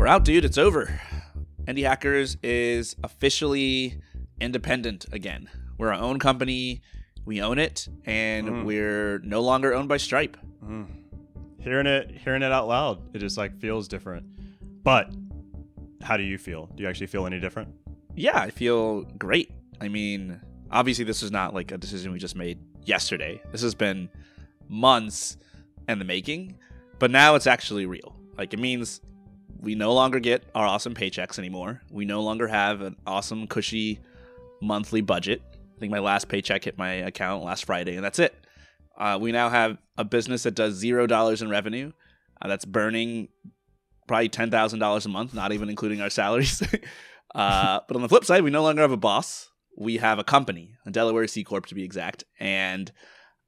We're out, dude. It's over. Indie Hackers is officially independent again. We're our own company. We own it, and Mm. we're no longer owned by Stripe. Hearing it, hearing it out loud, it just like feels different. But how do you feel? Do you actually feel any different? Yeah, I feel great. I mean, obviously, this is not like a decision we just made yesterday. This has been months in the making, but now it's actually real. Like, it means we no longer get our awesome paychecks anymore. We no longer have an awesome, cushy monthly budget. I think my last paycheck hit my account last Friday, and that's it. Uh, we now have a business that does zero dollars in revenue. Uh, that's burning probably ten thousand dollars a month, not even including our salaries. uh, but on the flip side, we no longer have a boss. We have a company, a Delaware C corp to be exact, and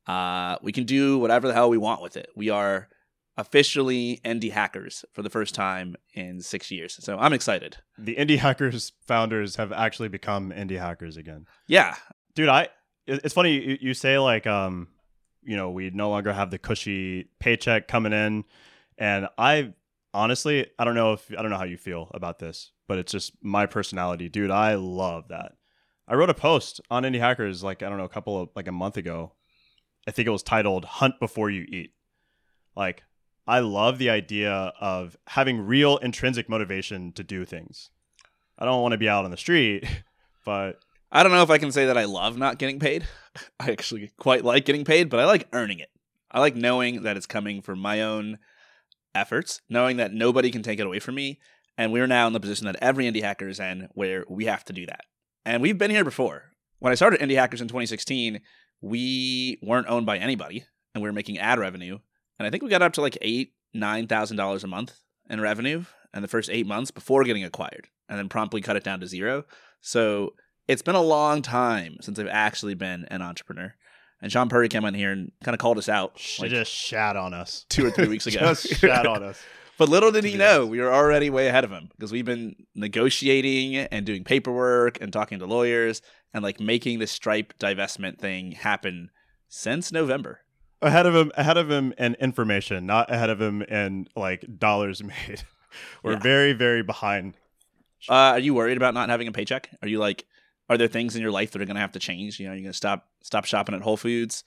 uh, we can do whatever the hell we want with it. We are officially indie hackers for the first time in six years, so I'm excited. The indie hackers founders have actually become indie hackers again. Yeah, Dude, I it's funny you, you say like um you know, we no longer have the cushy paycheck coming in and I honestly, I don't know if I don't know how you feel about this, but it's just my personality. Dude, I love that. I wrote a post on Indie Hackers like I don't know, a couple of like a month ago. I think it was titled Hunt Before You Eat. Like I love the idea of having real intrinsic motivation to do things. I don't want to be out on the street, but I don't know if I can say that I love not getting paid. I actually quite like getting paid, but I like earning it. I like knowing that it's coming from my own efforts, knowing that nobody can take it away from me. And we're now in the position that every indie hacker is in where we have to do that. And we've been here before. When I started Indie Hackers in 2016, we weren't owned by anybody and we were making ad revenue. And I think we got up to like eight, nine thousand dollars a month in revenue in the first eight months before getting acquired, and then promptly cut it down to zero. So it's been a long time since I've actually been an entrepreneur. And Shaan Puri came on here and kind of called us out She like just shat on us. two or three weeks ago. just shat on us. But little did he know we were already way ahead of him because we've been negotiating and doing paperwork and talking to lawyers and like making the Stripe divestment thing happen since November. Ahead of him, ahead of him, and information, not ahead of him and like dollars made. We're Yeah. very, very behind. Uh, are you worried about not having a paycheck? Are you like, are there things in your life that are going to have to change? You know, you're going to stop stop shopping at Whole Foods.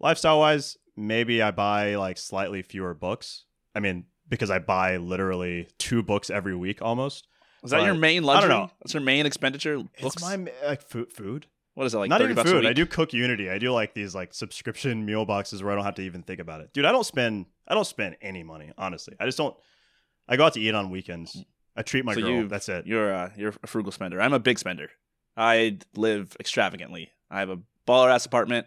Lifestyle wise, maybe I buy like slightly fewer books. I mean, because I buy literally two books every week almost. Is that your main I luxury? don't know. That's your main expenditure. Books. It's my like food. Food. What is it like? not 30 even a food. I do cook Unity. I do like these like subscription meal boxes where I don't have to even think about it. Dude, I don't spend. I don't spend any money. Honestly, I just don't. I go out to eat on weekends. I treat my So girl. you- That's it. You're uh, you're a frugal spender. I'm a big spender. I live extravagantly. I have a baller ass apartment,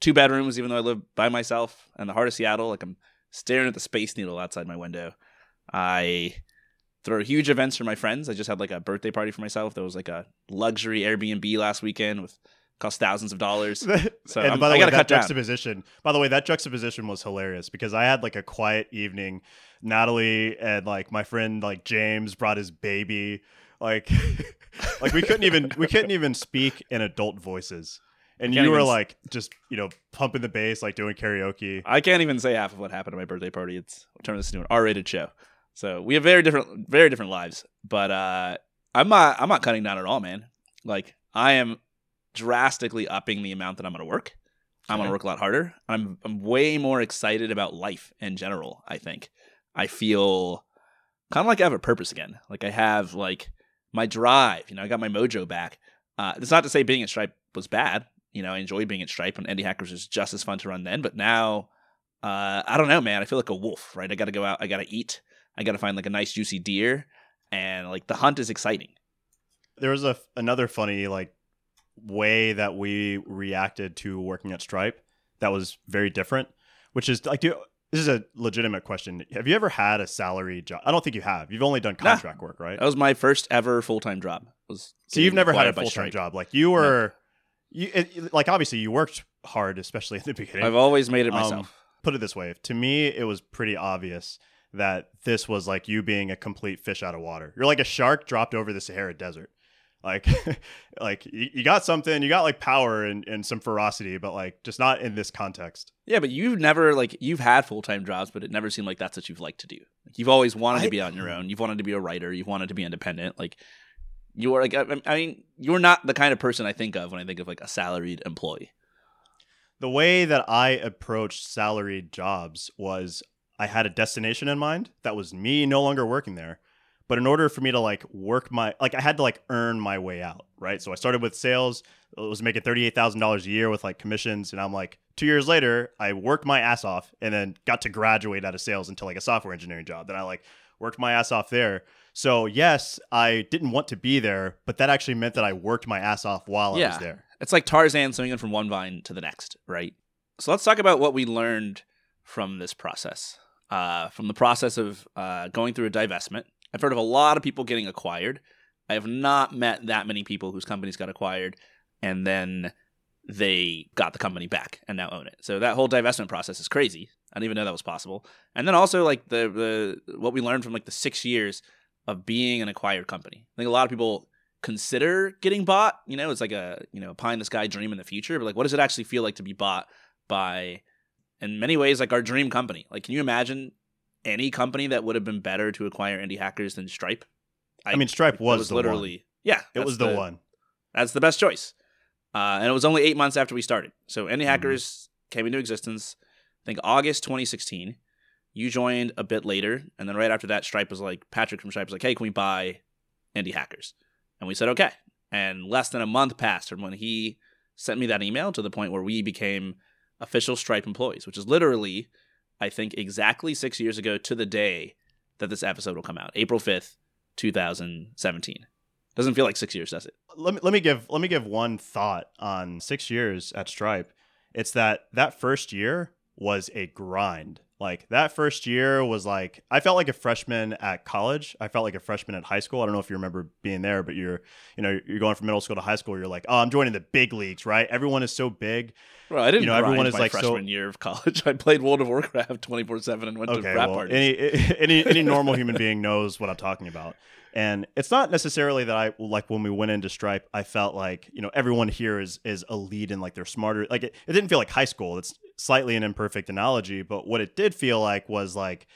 two bedrooms, even though I live by myself in the heart of Seattle. Like I'm staring at the Space Needle outside my window. I throw huge events for my friends. I just had like a birthday party for myself. There was like a luxury Airbnb last weekend with cost thousands of dollars. So and I'm- by the I way, that cut down. juxtaposition. By the way, that juxtaposition was hilarious because I had like a quiet evening. Natalie and like my friend like James brought his baby. Like, like we couldn't even we couldn't even speak in adult voices, and you were even like just you know pumping the bass like doing karaoke. I can't even say half of what happened at my birthday party. It's turn this into an R-rated show. So we have very different, very different lives. But uh, I'm not, I'm not cutting down at all, man. Like I am drastically upping the amount that I'm going to work. I'm going to work a lot harder. I'm, I'm way more excited about life in general. I think I feel kind of like I have a purpose again. Like I have like my drive. You know, I got my mojo back. Uh, it's not to say being at Stripe was bad. You know, I enjoyed being at Stripe, and Indie Hackers was just as fun to run then. But now, uh, I don't know, man. I feel like a wolf, right? I got to go out. I got to eat. I got to find like a nice juicy deer, and like the hunt is exciting. There was a another funny like way that we reacted to working at Stripe that was very different, which is like, do, this is a legitimate question. Have you ever had a salary job? I don't think you have. You've only done Nah. contract work, right? That was my first ever full time job. Was So you've never had a full time job. Like you were, you it, like obviously you worked hard, especially at the beginning. I've always made it Um, myself. Put it this way: to me, it was pretty obvious that this was like you being a complete fish out of water. You're like a shark dropped over the Sahara Desert. Like, like you, you got something, you got like power and, and some ferocity, but like just not in this context. yeah, but you've never like you've had full time jobs, but it never seemed like that's what you've liked to do. You've always wanted I- to be on your own. You've wanted to be a writer. You've wanted to be independent. Like you are like I, I mean, you're not the kind of person I think of when I think of like a salaried employee. the way that I approached salaried jobs was I had a destination in mind that was me no longer working there. But in order for me to like work my like I had to like earn my way out, right? So I started with sales, it was making $38,000 a year with like commissions and I'm like 2 years later, I worked my ass off and then got to graduate out of sales into like a software engineering job. Then I like worked my ass off there. So, yes, I didn't want to be there, but that actually meant that I worked my ass off while I was there. It's like Tarzan swinging from one vine to the next, right? So let's talk about what we learned from this process. Uh, from the process of uh, going through a divestment. I've heard of a lot of people getting acquired. I have not met that many people whose companies got acquired and then they got the company back and now own it. So that whole divestment process is crazy. I didn't even know that was possible. And then also like the the what we learned from like the six years of being an acquired company. I think a lot of people consider getting bought. You know, it's like a you know pie in the sky dream in the future. But like, what does it actually feel like to be bought by, in many ways, like our dream company? Like, can you imagine any company that would have been better to acquire indie hackers than Stripe? I, mean, Stripe It was, the literally one. yeah, It was the, one. That's the best choice. Uh, and it was only eight months after we started. So Indie Mhm. Hackers came into existence, I think August 2016. You joined a bit later, and then right after that, Stripe was like, Patrick from Stripe was like, hey, can we buy Indie Hackers? And we said, okay. And less than a month passed from when he sent me that email to the point where we became official Stripe employees, which is literally, I think, exactly six years ago to the day that this episode will come out, April 5th, 2017. Doesn't feel like six years, does it? let me let me give let me give one thought on six years at Stripe. It's that that first year was a grind. Like that first year was like I felt like a freshman at college. I felt like a freshman at high school. I don't know if you remember being there, but you're you know you're going from middle school to high school. You're like, oh, I'm joining the big leagues, right? Everyone is so big. Well, I didn't. You know, everyone is my like so- freshman year of college. I played World of Warcraft twenty four seven and went to Okay, well, parties. any any any normal human being knows what I'm talking about. And it's not necessarily that I like when we went into Stripe, I felt like you know everyone here is is elite and like they're smarter. Like it, it didn't feel like high school. It's slightly an imperfect analogy, but what it did feel like was like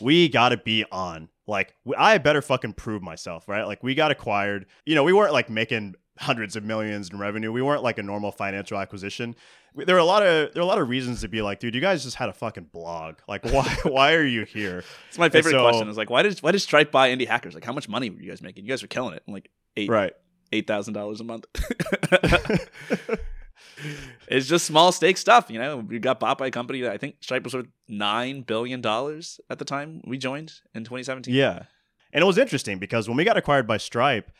we got to be on. Like I better fucking prove myself, right? Like we got acquired. You know, we weren't like making hundreds of millions in revenue. We weren't like a normal financial acquisition. There were a lot of there were a lot of reasons to be like, dude, you guys just had a fucking blog. Like, why why are you here? It's my favorite so- question. Is like, why did why did Stripe buy Indie Hackers? Like, how much money were you guys making? You guys were killing it. Like eight Right. eight thousand dollars a month. it's just small stake stuff, you know. We got bought by a company that I think Stripe was worth nine billion dollars at the time we joined in 2017. Yeah. And it was interesting because when we got acquired by Stripe,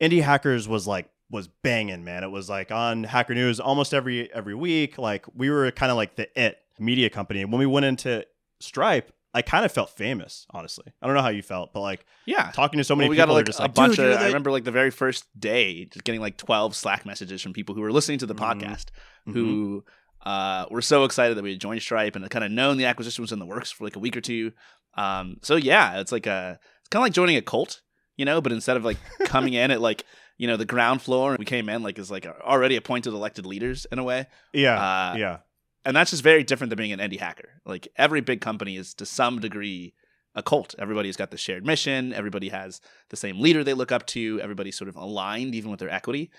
Indie Hackers was like was banging, man. It was like on Hacker News almost every every week. Like we were kind of like the it media company. And when we went into Stripe, I kind of felt famous, honestly. I don't know how you felt, but like yeah. talking to so many Well, we people, got like just a bunch of. I remember like the very first day, just getting like twelve Slack messages from people who were listening to the Mhm. podcast, Mhm. who uh, were so excited that we had joined Stripe and had kind of known the acquisition was in the works for like a week or two. Um, so yeah, it's like a it's kind of like joining a cult, you know, but instead of like coming in at like you know the ground floor, we came in like as like already appointed elected leaders in a way, yeah, uh, yeah, and that's just very different than being an indie hacker. Like every big company is to some degree a cult. Everybody's got the shared mission. Everybody has the same leader they look up to. Everybody's sort of aligned, even with their equity.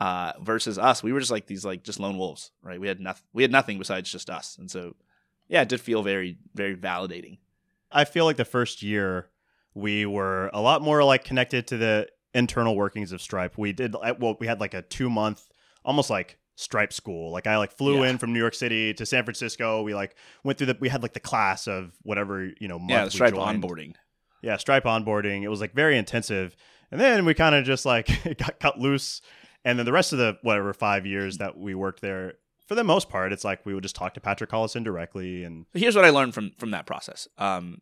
Uh, versus us, we were just like these like just lone wolves, right? We had nothing. We had nothing besides just us, and so yeah, it did feel very very validating. I feel like the first year we were a lot more like connected to the internal workings of Stripe. We did well. We had like a two month, almost like Stripe school. Like I like flew Yeah. in from New York City to San Francisco. We like went through the. We had like the class of whatever you know. Month yeah, Stripe joined. onboarding. Yeah, Stripe onboarding. It was like very intensive, and then we kind of just like got cut loose. And then the rest of the whatever five years that we worked there, for the most part, it's like we would just talk to Patrick Collison directly, and Here's what I learned from from that process. Um,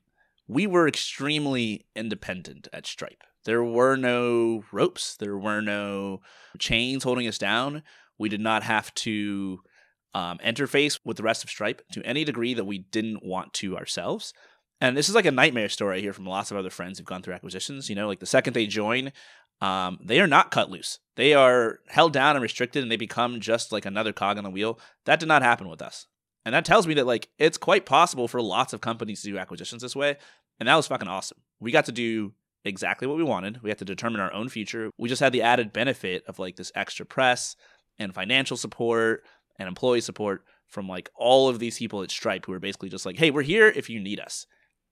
we were extremely independent at Stripe. There were no ropes. There were no chains holding us down. We did not have to um, interface with the rest of Stripe to any degree that we didn't want to ourselves. And this is like a nightmare story I hear from lots of other friends who've gone through acquisitions. You know, like the second they join, um, they are not cut loose. They are held down and restricted, and they become just like another cog on the wheel. That did not happen with us. And that tells me that like it's quite possible for lots of companies to do acquisitions this way. And that was fucking awesome. We got to do exactly what we wanted. We had to determine our own future. We just had the added benefit of like this extra press and financial support and employee support from like all of these people at Stripe who are basically just like, hey, we're here if you need us.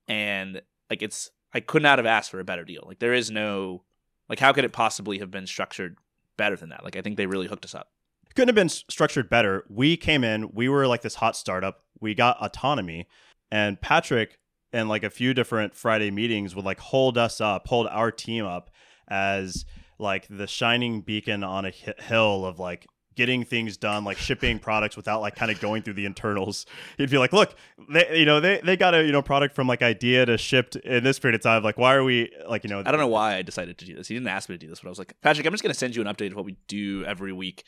And like it's I could not have asked for a better deal. Like there is no like how could it possibly have been structured better than that? Like I think they really hooked us up. couldn't have been structured better. We came in, we were like this hot startup. We got autonomy, and Patrick and like a few different Friday meetings would like hold us up, hold our team up as like the shining beacon on a hill of like getting things done, like shipping products without like kind of going through the internals. He'd be like, "Look, they you know they they got a you know product from like idea to shipped in this period of time. Like, why are we like you know I don't know why I decided to do this. He didn't ask me to do this, but I was like, Patrick, I'm just gonna send you an update of what we do every week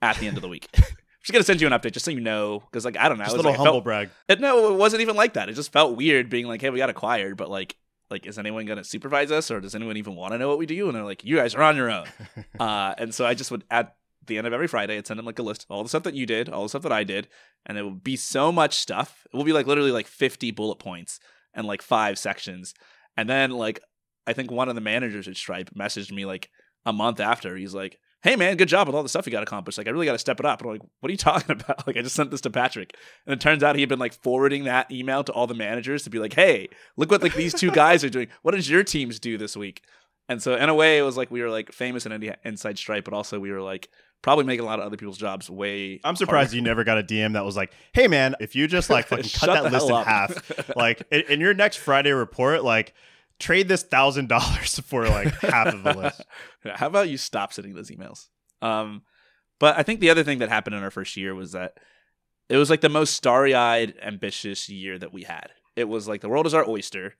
at the end of the week. I'm just gonna send you an update just so you know, because like I don't know, just a little like, humble felt- brag." It, no, it wasn't even like that. It just felt weird being like, hey, we got acquired, but like, like is anyone going to supervise us, or does anyone even want to know what we do? And they're like, you guys are on your own. uh, and so I just would at the end of every Friday, I'd send them like a list of all the stuff that you did, all the stuff that I did, and it would be so much stuff. It will be like literally like 50 bullet points and like five sections. And then like I think one of the managers at Stripe messaged me like a month after. He's like, "Hey man, good job with all the stuff you got accomplished. Like I really got to step it up." And I'm like, "What are you talking about?" Like I just sent this to Patrick, and it turns out he had been like forwarding that email to all the managers to be like, "Hey, look what like these two guys are doing. What does your teams do this week?" And so in a way, it was like we were like famous in inside Stripe, but also we were like probably making a lot of other people's jobs way. I'm surprised you never got a DM that was like, "Hey man, if you just like fucking cut that list in up." half, like in, in your next Friday report, like trade this thousand dollars for like half of the list." How about you stop sending those emails? Um, but I think the other thing that happened in our first year was that it was like the most starry-eyed, ambitious year that we had. It was like the world is our oyster.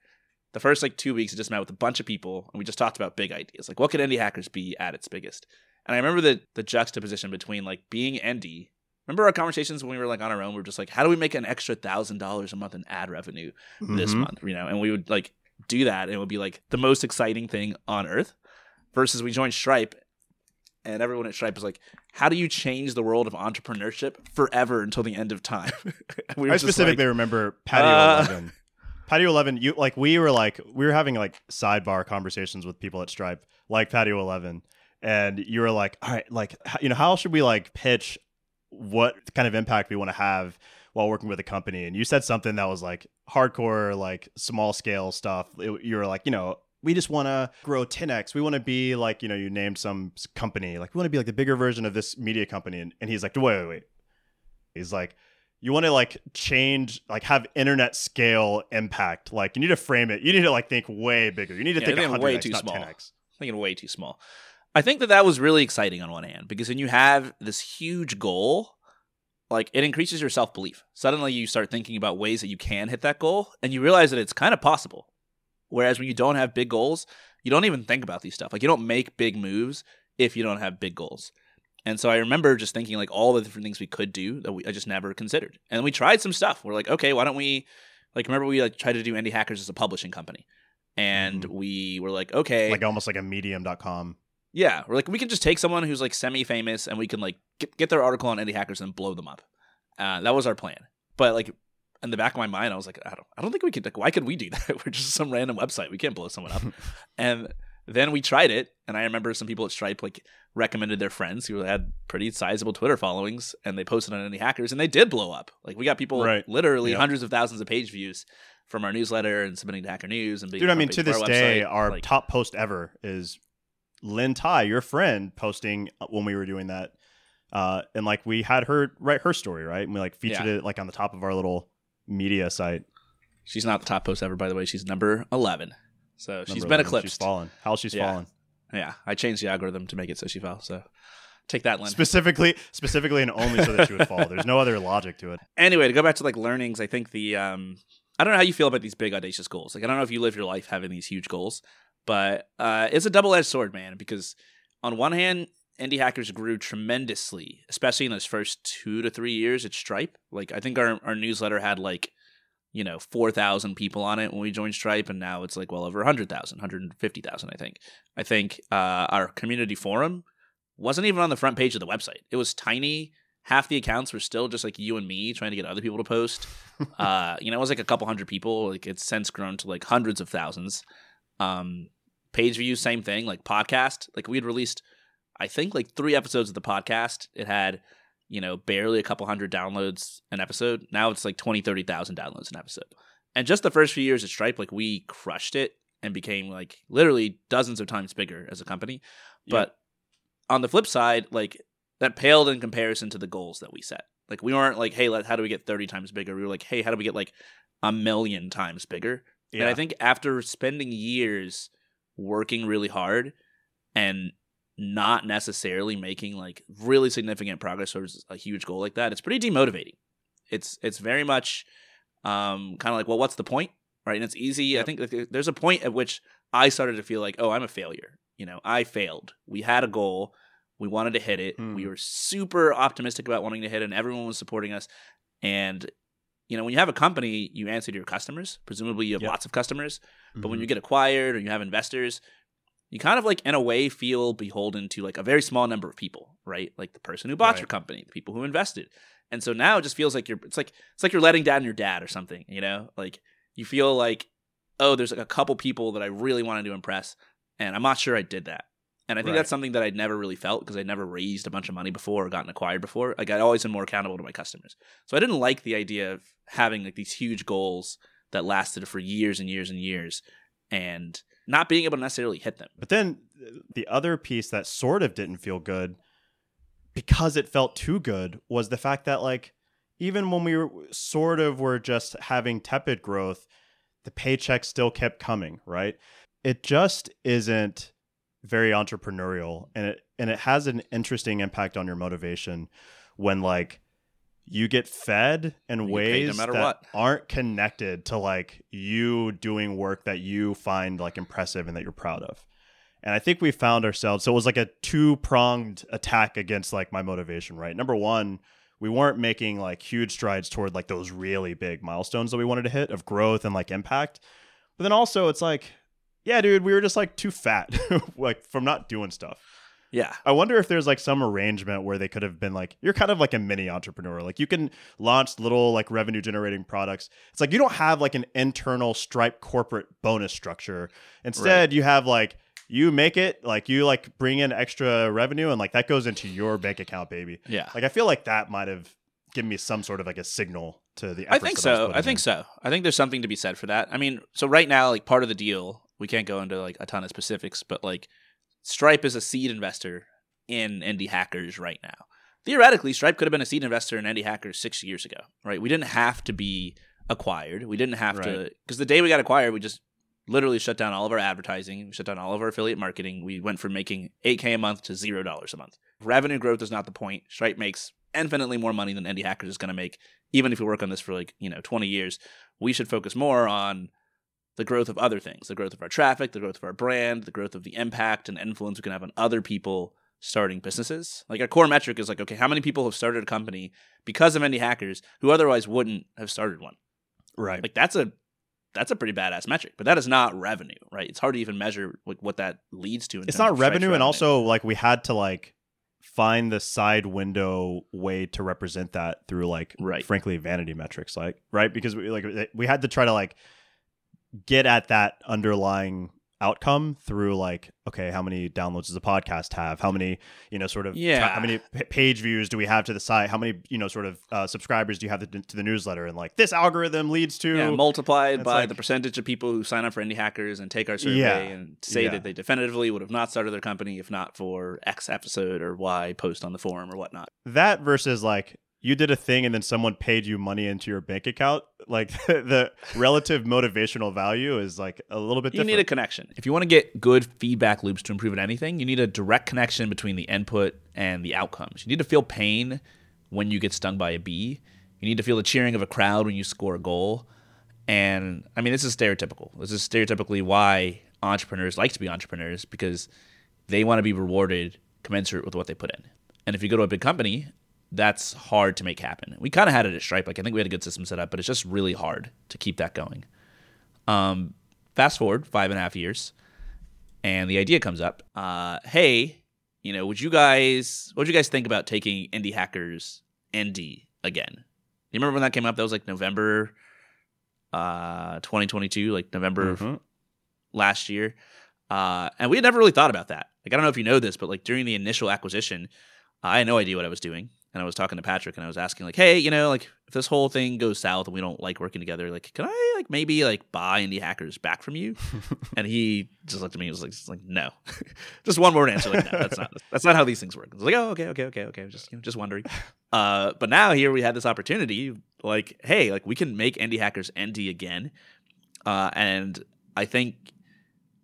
The first like two weeks, I just met with a bunch of people, and we just talked about big ideas, like what could indie hackers be at its biggest. And I remember the the juxtaposition between like being indie. Remember our conversations when we were like on our own? We were just like, how do we make an extra thousand dollars a month in ad revenue this Mhm. month, you know, and we would like do that, and it would be like the most exciting thing on earth. Versus we joined Stripe, and everyone at Stripe was like, "How do you change the world of entrepreneurship forever until the end of time?" we I specifically remember Patio uh, Eleven. Patio Eleven, you like we were like we were having like sidebar conversations with people at Stripe, like Patio Eleven, and you were like, "All right, like you know, how should we like pitch what kind of impact we want to have while working with a company?" And you said something that was like hardcore, like small scale stuff. It- you were like, you know. We just want to grow 10x. We want to be like, you know, you named some company. Like, we want to be like the bigger version of this media company. And, and he's like, wait, wait, wait. He's like, you want to like change like have internet scale impact like you need to frame it you need to like think way bigger you need to Yeah, think you're 100 thinking way too not small. 10x thinking way too small. I think that that was really exciting on one hand because when you have this huge goal, like it increases your self belief. Suddenly you start thinking about ways that you can hit that goal and you realize that it's kind of possible. Whereas when you don't have big goals, you don't even think about these stuff. Like you don't make big moves if you don't have big goals. And so I remember just thinking like all the different things we could do that we I just never considered. And we tried some stuff. We're like, okay, why don't we like remember we like tried to do Indie Hackers as a publishing company. And mm-hmm. we were like, okay, like almost like a medium.com yeah, we're like we can just take someone who's like semi-famous and we can like get, get their article on Indie Hackers and blow them up. Uh, that was our plan. But like in the back of my mind, I was like, I don't, I don't think we could. Like, why could we do that? We're just some random website. We can't blow someone up. and then we tried it, and I remember some people at Stripe like recommended their friends who had pretty sizable Twitter followings, and they posted on Indie Hackers, and they did blow up. Like we got people Right. literally Yep. hundreds of thousands of page views from our newsletter and submitting to Hacker News and being dude i mean to this our day website. our Like, top post ever is Lynne Tye your friend posting uh, when we were doing that uh and like we had her write her story right and we like featured Yeah. it like on the top of our little media site She's not the top post ever, by the way. She's number eleven. So she's Number been 11. eclipsed. she's fallen how she's Yeah. fallen Yeah, I changed the algorithm to make it so she fell. So take that, Lynne. specifically specifically and only so that she would fall there's no other logic to it anyway, to go back to like learnings, I think the um, I don't know how you feel about these big audacious goals. Like I don't know if you live your life having these huge goals, but uh, it's a double edged sword, man. Because on one hand, indie hackers grew tremendously, especially in those first two to three years at Stripe. Like I think our our newsletter had like you know 4000 people on it when we joined stripe and now it's like well over 100000 150000 i think i think uh, our community forum wasn't even on the front page of the website it was tiny half the accounts were still just like you and me trying to get other people to post. uh, you know, it was like a couple hundred people. Like it's since grown to like hundreds of thousands. Um, page views, same thing. Like podcast, like we had released, I think like three episodes of the podcast. It had, you know, barely a couple hundred downloads an episode. Now it's like 20, 30,000 downloads an episode. And just the first few years at Stripe, like we crushed it and became like literally dozens of times bigger as a company. But on the flip side, like that paled in comparison to the goals that we set. Like we weren't like, hey, let, how do we get 30 times bigger? We were like, hey, how do we get like a million times bigger? Yeah. And I think after spending years working really hard and not necessarily making like really significant progress towards a huge goal like that, it's pretty demotivating. It's it's very much um, kind of like, well, what's the point, right? And it's easy. I think there's a point at which I started to feel like, oh, I'm a failure. You know, I failed. We had a goal. We wanted to hit it. Mm. We were super optimistic about wanting to hit it, and everyone was supporting us. And you know, when you have a company, you answer to your customers. Presumably, you have Yep. lots of customers. But when Mhm. you get acquired or you have investors, you kind of like in a way feel beholden to like a very small number of people, right? Like the person who bought Right. your company, the people who invested. And so now it just feels like you're it's like it's like you're letting down your dad or something, you know? Like you feel like, oh, there's like a couple people that I really wanted to impress, and I'm not sure I did that. And I think Right. that's something that I'd never really felt because I'd never raised a bunch of money before or gotten acquired before. Like I'd always been more accountable to my customers. So I didn't like the idea of having like these huge goals that lasted for years and years and years and not being able to necessarily hit them. But then uh, the other piece that sort of didn't feel good because it felt too good was the fact that like even when we were sort of were just having tepid growth, the paycheck still kept coming, right? It just isn't very entrepreneurial and it and it has an interesting impact on your motivation when like you get fed in You no ways matter that what. aren't connected to like you doing work that you find like impressive and that you're proud of. And I think we found ourselves so it was like a two pronged attack against like my motivation, right? Number one, we weren't making like huge strides toward like those really big milestones that we wanted to hit of growth and like impact. But then also it's like, yeah, dude, we were just like too fat, like from not doing stuff. Yeah. I wonder if there's like some arrangement where they could have been like, you're kind of like a mini entrepreneur. Like you can launch little like revenue generating products. It's like you don't have like an internal Stripe corporate bonus structure. Instead, you have like you make it, like you like bring in extra revenue and like that goes into your bank account, baby. Yeah. Like I feel like that might have given me some sort of like a signal to the I think so. putting I think in. so. I think there's something to be said for that. I mean, so right now, like part of the deal, we can't go into like a ton of specifics, but like Stripe is a seed investor in Indie Hackers right now. Theoretically, Stripe could have been a seed investor in Indie Hackers six years ago, right? We didn't have to be acquired. We didn't have to because the day we got acquired, we just literally shut down all of our advertising, we shut down all of our affiliate marketing. We went from making 8k a month to zero dollars a month. Revenue growth is not the point. Stripe makes infinitely more money than Indie Hackers is going to make, even if we work on this for like you know 20 years. We should focus more on the growth of other things, the growth of our traffic, the growth of our brand, the growth of the impact and influence we can have on other people starting businesses. Like our core metric is like, okay, how many people have started a company because of Indie Hackers who otherwise wouldn't have started one? Right. Like that's a that's a pretty badass metric, but that is not revenue, right? It's hard to even measure like what that leads to. In it's not Stripe's revenue, and also like we had to like find the side window way to represent that through like Right. frankly vanity metrics like right because we like we had to try to like get at that underlying outcome through like okay how many downloads does the podcast have how many you know sort of Yeah. how many p- page views do we have to the site how many you know sort of uh, subscribers do you have to, to the newsletter and like this algorithm leads to yeah, multiplied by like- the percentage of people who sign up for Indie Hackers and take our survey Yeah. and say Yeah. that they definitively would have not started their company if not for X episode or Y post on the forum or whatnot. that versus like you did a thing and then someone paid you money into your bank account like the relative motivational value is like a little bit different. You different need a connection. If you want to get good feedback loops to improve at anything, you need a direct connection between the input and the outcomes. You need to feel pain when you get stung by a bee. You need to feel the cheering of a crowd when you score a goal. And I mean, this is stereotypical. This is stereotypically why entrepreneurs like to be entrepreneurs because they want to be rewarded commensurate with what they put in. And if you go to a big company, that's hard to make happen. We kind of had it at Stripe. Like I think we had a good system set up, but it's just really hard to keep that going. Um, fast forward five and a half years, and the idea comes up. Uh, hey, you know, would you guys, what would you guys think about taking Indie Hackers indie again. You remember when that came up? That was like November uh 2022, like November Mhm. of last year. Uh and we had never really thought about that. Like I don't know if you know this, but like during the initial acquisition, I had no idea what I was doing. And I was talking to Patrick and I was asking like, "Hey, you know, like if this whole thing goes south and we don't like working together, like can I like maybe like buy indie hackers back from you?" and he just looked at me and was like, just like no. just one word answer like no, that's not that's not how these things work. I was like, "Oh, okay, okay, okay, okay." Just you know, just wondering. Uh, but now here we had this opportunity like, hey, like we can make indie hackers ND again. Uh, and I think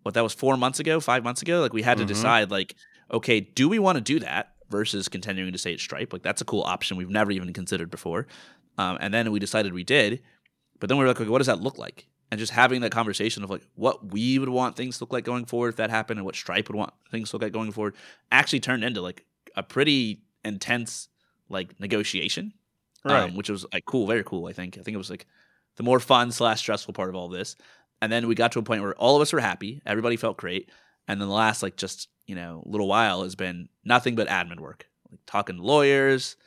what that was 4 months ago, 5 months ago, like we had to Mhm. decide like okay, do we want to do that versus continuing to say it's Stripe? Like that's a cool option we've never even considered before. Um, and then we decided we did, but then we were like, okay, what does that look like? And just having that conversation of like what we would want things to look like going forward if that happened, and what Stripe would want things to look like going forward, actually turned into like a pretty intense like negotiation, Right. um, which was like cool, very cool. I think. I think it was like the more fun slash stressful part of all this. And then we got to a point where all of us were happy, everybody felt great, and then the last like just you know little while has been nothing but admin work, like talking to lawyers,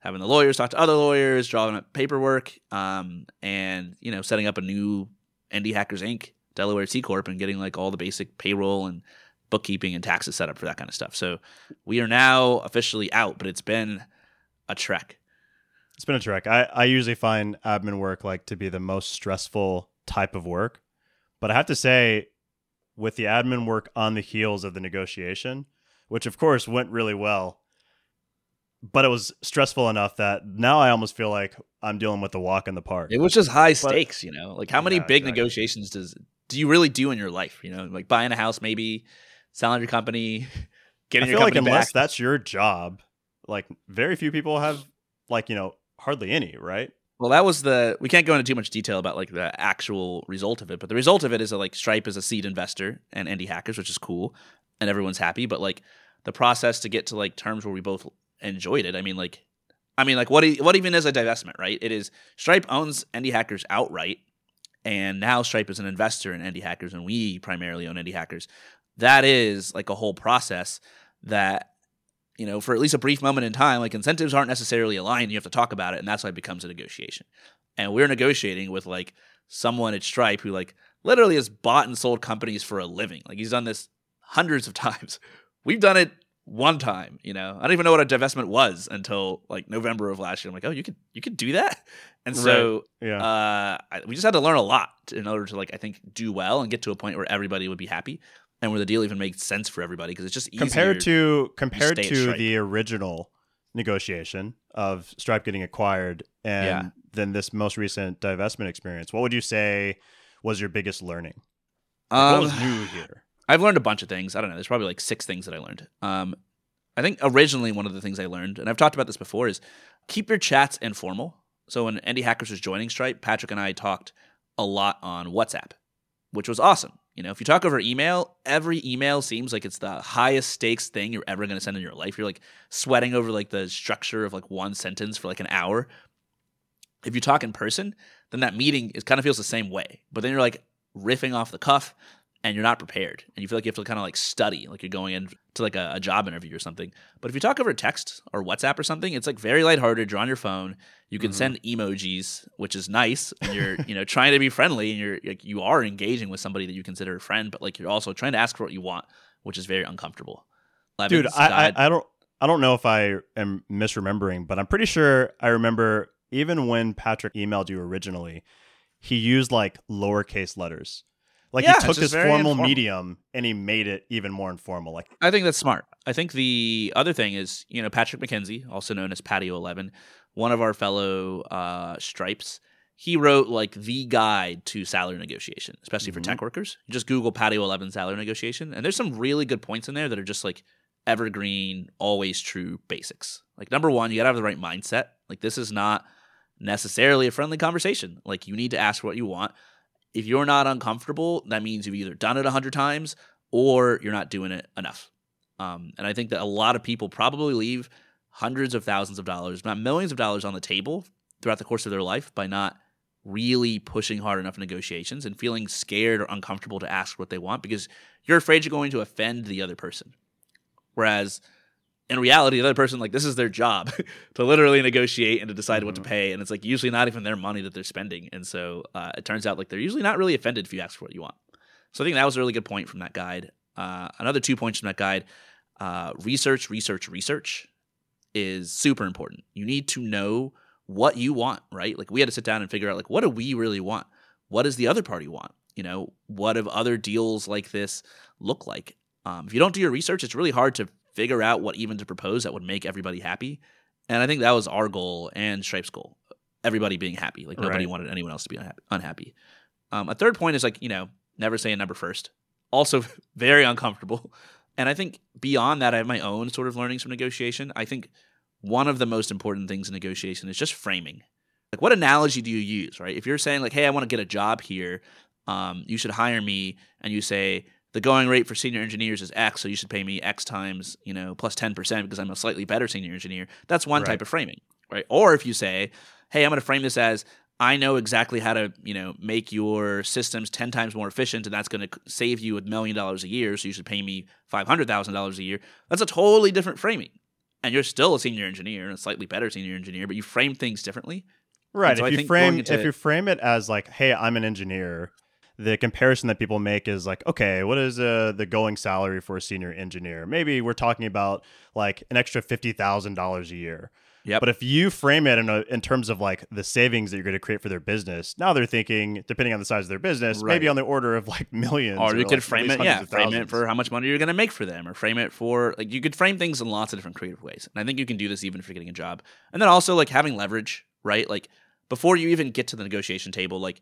having the lawyers talk to other lawyers, drawing up paperwork, um, and you know setting up a new Indie Hackers Inc. Delaware C corp and getting like all the basic payroll and bookkeeping and taxes set up for that kind of stuff. So we are now officially out, but it's been a trek. It's been a trek. I, I usually find admin work like to be the most stressful type of work. But I have to say, with the admin work on the heels of the negotiation, which of course went really well, but it was stressful enough that now I almost feel like I'm dealing with the walk in the park. It was just high But- stakes, you know. Like how many Yeah, big exactly. negotiations does do you really do in your life? You know, like buying a house, maybe selling your company, I getting feel your like unless back. that's your job, like very few people have, like, you know, hardly any, right? Well, that was the. We can't go into too much detail about like the actual result of it, but the result of it is that like Stripe is a seed investor and Indie Hackers, which is cool, and everyone's happy. But like the process to get to like terms where we both enjoyed it. I mean, like, I mean, like what? What even is a divestment, right? It is Stripe owns Indie Hackers outright, and now Stripe is an investor in Indie Hackers, and we primarily own Indie Hackers. That is like a whole process that you know, for at least a brief moment in time, like incentives aren't necessarily aligned. You have to talk about it, and that's why it becomes a negotiation. And we're negotiating with like someone at Stripe who like literally has bought and sold companies for a living. Like he's done this hundreds of times. We've done it one time. You know, I don't even know what a divestment was until like November of last year. I'm like, oh, you could you could do that. And so Yeah. uh, I- we just had to learn a lot in order to like I think do well and get to a point where everybody would be happy and where the deal even makes sense for everybody because it's just easier. compared to compared to the original negotiation of Stripe getting acquired and Yeah. then this most recent divestment experience, what would you say was your biggest learning? Like, what Um, was new here? I've learned a bunch of things. I don't know. There's probably like six things that I learned. Um, I think originally one of the things I learned, and I've talked about this before, is keep your chats informal. So when Indie Hackers was joining Stripe, Patrick and I talked a lot on WhatsApp, which was awesome. You know, if you talk over email, every email seems like it's the highest stakes thing you're ever going to send in your life. You're like sweating over like the structure of like one sentence for like an hour. If you talk in person, then that meeting is kind of feels the same way. But then you're like riffing off the cuff and you're not prepared and you feel like you have to kind of like study like you're going in to like a, a job interview or something but if you talk over text or whatsapp or something it's like very lighthearted you're on your phone you can Mhm. send emojis which is nice and you're you know trying to be friendly and you're like you are engaging with somebody that you consider a friend but like you're also trying to ask for what you want which is very uncomfortable Dude, I, I I don't I don't know if I am misremembering, but I'm pretty sure I remember even when Patrick emailed you originally, he used like lowercase letters. Like Yeah, he took just this formal informal. medium and he made it even more informal. Like I think that's smart. I think the other thing is, you know, Patrick McKenzie, also known as Patio Eleven, one of our fellow uh, Stripes, he wrote like the guide to salary negotiation, especially for Mhm. tech workers. You just Google Patio Eleven salary negotiation, and there's some really good points in there that are just like evergreen, always true basics. Like number one, you gotta have the right mindset. Like this is not necessarily a friendly conversation. Like you need to ask what you want. If you're not uncomfortable, that means you've either done it a hundred times or you're not doing it enough. Um, and I think that a lot of people probably leave hundreds of thousands of dollars, not millions of dollars on the table throughout the course of their life by not really pushing hard enough in negotiations and feeling scared or uncomfortable to ask what they want because you're afraid you're going to offend the other person. Whereas in reality, the other person like this is their job to literally negotiate and to decide mm-hmm. what to mm-hmm. pay, and it's like usually not even their money that they're spending, and so uh, it turns out like they're usually not really offended if you ask for what you want. So I think that was a really good point from that guide. Uh, another two points from that guide: uh, research, research, research is super important. You need to know what you want, right? Like we had to sit down and figure out like what do we really want? What does the other party want? You know, what have other deals like this look like? Um, if you don't do your research, it's really hard to figure out what even to propose that would make everybody happy. And I think that was our goal and Stripe's goal. Everybody being happy. Like nobody right. wanted anyone else to be unhappy. Um, a third point is like, you know, never say a number first. Also very uncomfortable. And I think beyond that, I have my own sort of learnings from negotiation. I think one of the most important things in negotiation is just framing. Like, what analogy do you use, right? If you're saying, like, hey, I want to get a job here, um, you should hire me, and you say, the going rate for senior engineers is X, so you should pay me X times, you know, plus 10% because I'm a slightly better senior engineer. That's one right. type of framing, right? Or if you say, hey, I'm going to frame this as I know exactly how to, you know, make your systems 10 times more efficient and that's going to save you a million dollars a year, so you should pay me $500,000 a year. That's a totally different framing. And you're still a senior engineer, and a slightly better senior engineer, but you frame things differently. Right. So if you frame into, if you frame it as like, "Hey, I'm an engineer," the comparison that people make is like, okay, what is uh, the going salary for a senior engineer? Maybe we're talking about like an extra fifty thousand dollars a year. Yeah. But if you frame it in a, in terms of like the savings that you're going to create for their business, now they're thinking, depending on the size of their business, right. maybe on the order of like millions. Or, or you could like frame it, yeah, frame it for how much money you're going to make for them, or frame it for like you could frame things in lots of different creative ways. And I think you can do this even if you're getting a job. And then also like having leverage, right? Like before you even get to the negotiation table, like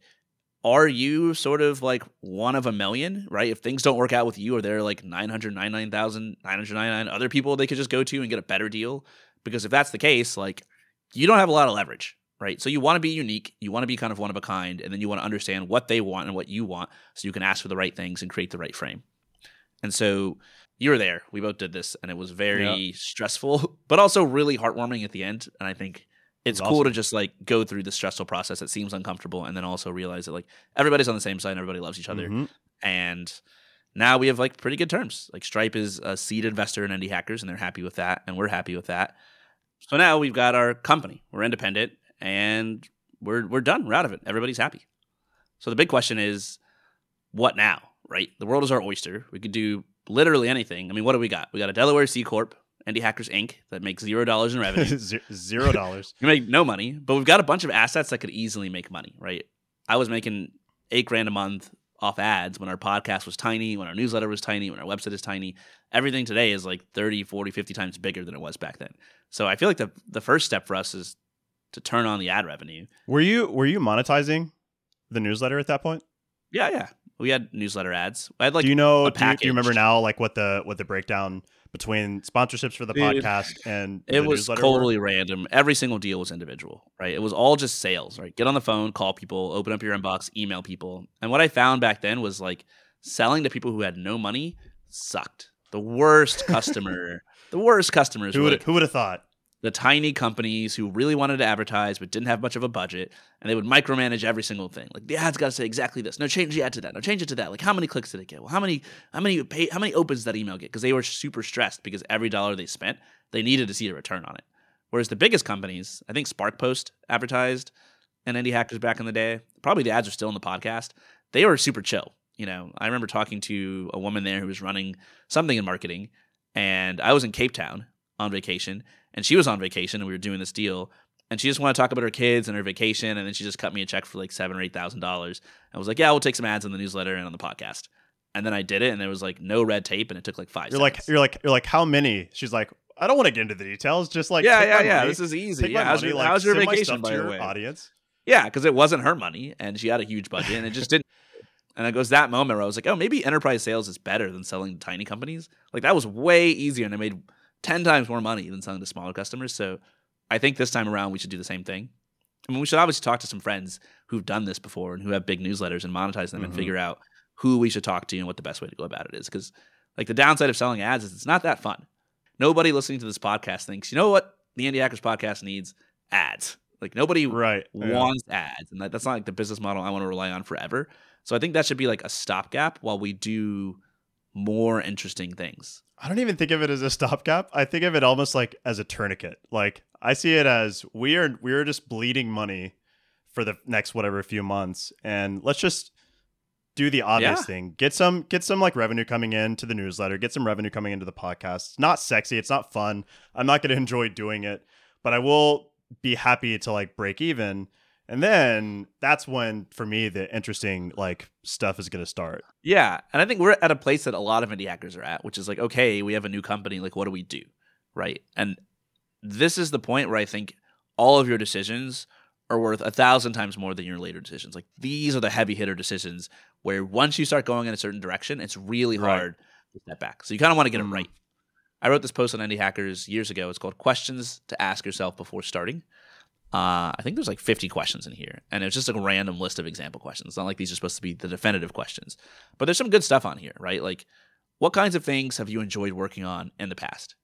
are you sort of like one of a million, right? If things don't work out with you, or there are like 999,999 other people they could just go to and get a better deal? Because if that's the case, like you don't have a lot of leverage, right? So you want to be unique, you want to be kind of one of a kind, and then you want to understand what they want and what you want so you can ask for the right things and create the right frame. And so you were there. We both did this, and it was very stressful, but also really heartwarming at the end. And I think it's cool awesome. to just like go through the stressful process that seems uncomfortable and then also realize that like everybody's on the same side and everybody loves each other. Mm-hmm. and now we have like pretty good terms. Like stripe is a seed investor in indie hackers and they're happy with that and we're happy with that. So now we've got our company. We're independent and we're we're done. We're out of it. Everybody's happy. So the big question is what now right? The world is our oyster. We could do literally anything. I mean what do we got? We got a delaware c corp Indie Hackers Inc. that makes zero dollars in revenue. zero dollars. you make no money, but we've got a bunch of assets that could easily make money, right? I was making eight grand a month off ads when our podcast was tiny, when our newsletter was tiny, when our website is tiny. Everything today is like 30, 40, 50 times bigger than it was back then. So I feel like the the first step for us is to turn on the ad revenue. Were you were you monetizing the newsletter at that point? Yeah, yeah. We had newsletter ads. I had like do you know? Do you, do you remember now like what the what the breakdown between sponsorships for the podcast and it was totally random. Every single deal was individual, right? It was all just sales, right? Get on the phone, call people, open up your inbox, email people. And what I found back then was like selling to people who had no money sucked. The worst customer, the worst customers. Who would who would have thought? The tiny companies who really wanted to advertise but didn't have much of a budget and they would micromanage every single thing. Like the ad's got to say exactly this. No change the ad to that. No change it to that. Like how many clicks did it get? Well how many how many pay, how many opens that email get? Because they were super stressed because every dollar they spent they needed to see a return on it. Whereas the biggest companies i think sparkpost advertised and indie hackers back in the day. Probably the ads are still in the podcast. They were super chill you know. I remember talking to a woman there who was running something in marketing and i was in cape town on vacation and she was on vacation and we were doing this deal and she just wanted to talk about her kids and her vacation and then she just cut me a check for like seven or eight thousand dollars. I was like yeah we'll take some ads in the newsletter and on the podcast. And then i did it and there was like no red tape and it took like five you're seconds. like you're like you're like how many? She's like i don't want to get into the details just like yeah yeah yeah money, this is easy. yeah how's, your, like, how's your vacation by the way? audience. Yeah because it wasn't her money and she had a huge budget and it just didn't and it goes that moment where i was like oh maybe enterprise sales is better than selling to tiny companies? Like that was way easier and i made 10 times more money than selling to smaller customers. So I think this time around we should do the same thing. I mean, we should obviously talk to some friends who've done this before and who have big newsletters and monetize them mm-hmm. and figure out who we should talk to and what the best way to go about it is. Because, like, the downside of selling ads is it's not that fun. Nobody listening to this podcast thinks, you know what the Indie Hackers podcast needs? Ads. Like, nobody right. wants yeah. ads. And that, that's not like the business model I want to rely on forever. So I think that should be like a stopgap while we do more interesting things. I don't even think of it as a stopgap. I think of it almost like as a tourniquet. Like I see it as we are we are just bleeding money for the next whatever few months, and let's just do the obvious Yeah. thing. Get some get some like revenue coming in to the newsletter. Get some revenue coming into the podcast. It's not sexy. It's not fun. I'm not going to enjoy doing it, but I will be happy to like break even. And then that's when, for me, the interesting like stuff is going to start. Yeah, and I think we're at a place that a lot of indie hackers are at, which is like, okay, we have a new company, like what do we do, right? And this is the point where I think all of your decisions are worth a thousand times more than your later decisions. Like these are the heavy hitter decisions where once you start going in a certain direction, it's really Right. hard to step back. So you kind of want to get them mm. right. I wrote this post on Indie Hackers years ago. It's called "Questions to Ask Yourself Before Starting." Uh, I think there's like 50 questions in here, and it's just a random list of example questions. It's not like these are supposed to be the definitive questions, but there's some good stuff on here, right? Like, what kinds of things have you enjoyed working on in the past?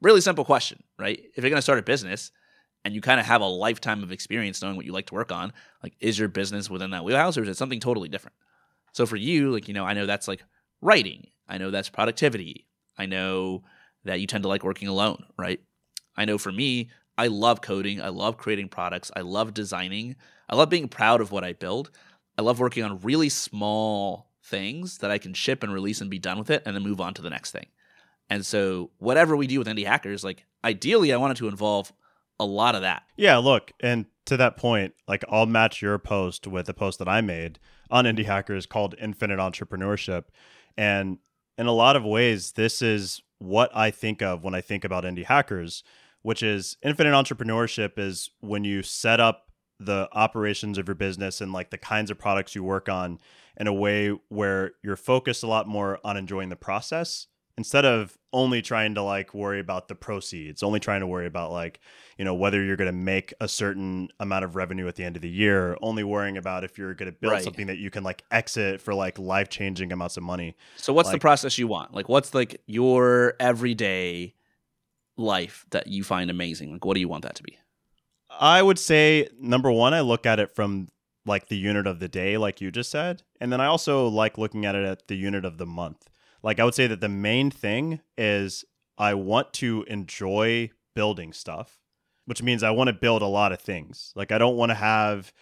Really simple question, right? If you're going to start a business and you kind of have a lifetime of experience knowing what you like to work on, like, is your business within that wheelhouse or is it something totally different? So for you, like, you know, I know that's like writing, I know that's productivity, I know that you tend to like working alone, right? I know for me, I love coding. I love creating products. I love designing. I love being proud of what I build. I love working on really small things that I can ship and release and be done with it and then move on to the next thing. And so, whatever we do with indie hackers, like ideally, I wanted to involve a lot of that. Yeah, look, and to that point, like I'll match your post with a post that I made on Indie Hackers called Infinite Entrepreneurship. And in a lot of ways, this is what I think of when I think about indie hackers, which is infinite entrepreneurship is when you set up the operations of your business and like the kinds of products you work on in a way where you're focused a lot more on enjoying the process instead of only trying to like worry about the proceeds, only trying to worry about like, you know, whether you're going to make a certain amount of revenue at the end of the year, only worrying about if you're going to build Right. something that you can like exit for like life-changing amounts of money. So, what's the process you want? Like, what's like your everyday life that you find amazing? Like, what do you want that to be? I would say number one, I look at it from like the unit of the day, like you just said. And then I also like looking at it at the unit of the month. Like I would say that the main thing is I want to enjoy building stuff, which means I want to build a lot of things. Like I don't want to have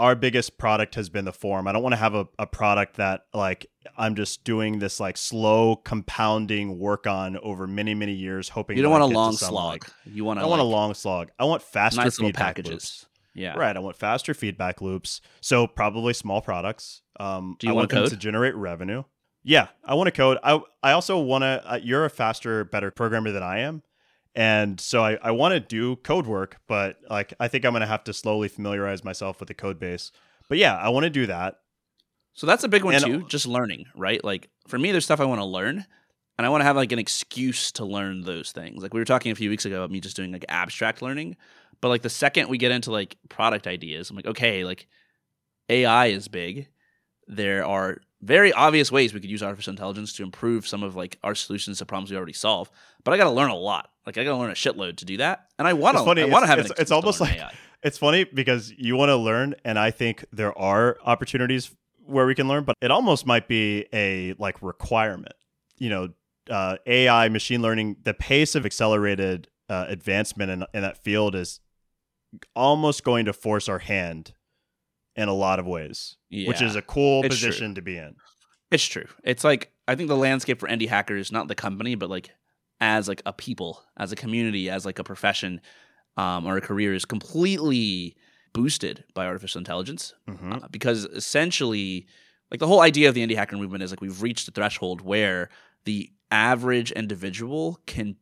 our biggest product has been the form. I don't want to have a, a product that like I'm just doing this like slow compounding work on over many, many years, hoping You don't want a long some, slog. like- you want I don't want a long slog. I want faster nice feedback packages. loops. Yeah. Right. I want faster feedback loops. So probably small products. Um, Do you I wanna want them code? to generate revenue. Yeah, I want to code. I I also want to. Uh, you're a faster, better programmer than I am, and so I I want to do code work, but like I think I'm gonna have to slowly familiarize myself with the code base. But yeah, I want to do that. So that's a big one And- too. Just learning, right? Like for me, there's stuff I want to learn, and I want to have like an excuse to learn those things. Like we were talking a few weeks ago about me just doing like abstract learning, but like the second we get into like product ideas, I'm like, okay, like AI is big. There are very obvious ways we could use artificial intelligence to improve some of like our solutions to problems we already solve. But I got to learn a lot. Like I got to learn a shitload to do that, and I want to. I want to it's- have it's- it's almost like- AI. It's funny because you want to learn, and I think there are opportunities where we can learn, but it almost might be a like requirement. You know, uh, AI, machine learning, the pace of accelerated uh, advancement in, in that field is almost going to force our hand in a lot of ways, which is a cool It's true. position to be in. It's true. It's like I think the landscape for indie hackers, not the company, but like as like a people, as a community, as like a profession, um, or a career is completely boosted by artificial intelligence hmm uh, because essentially, like the whole idea of the indie hacker movement is like we've reached a threshold where the average individual can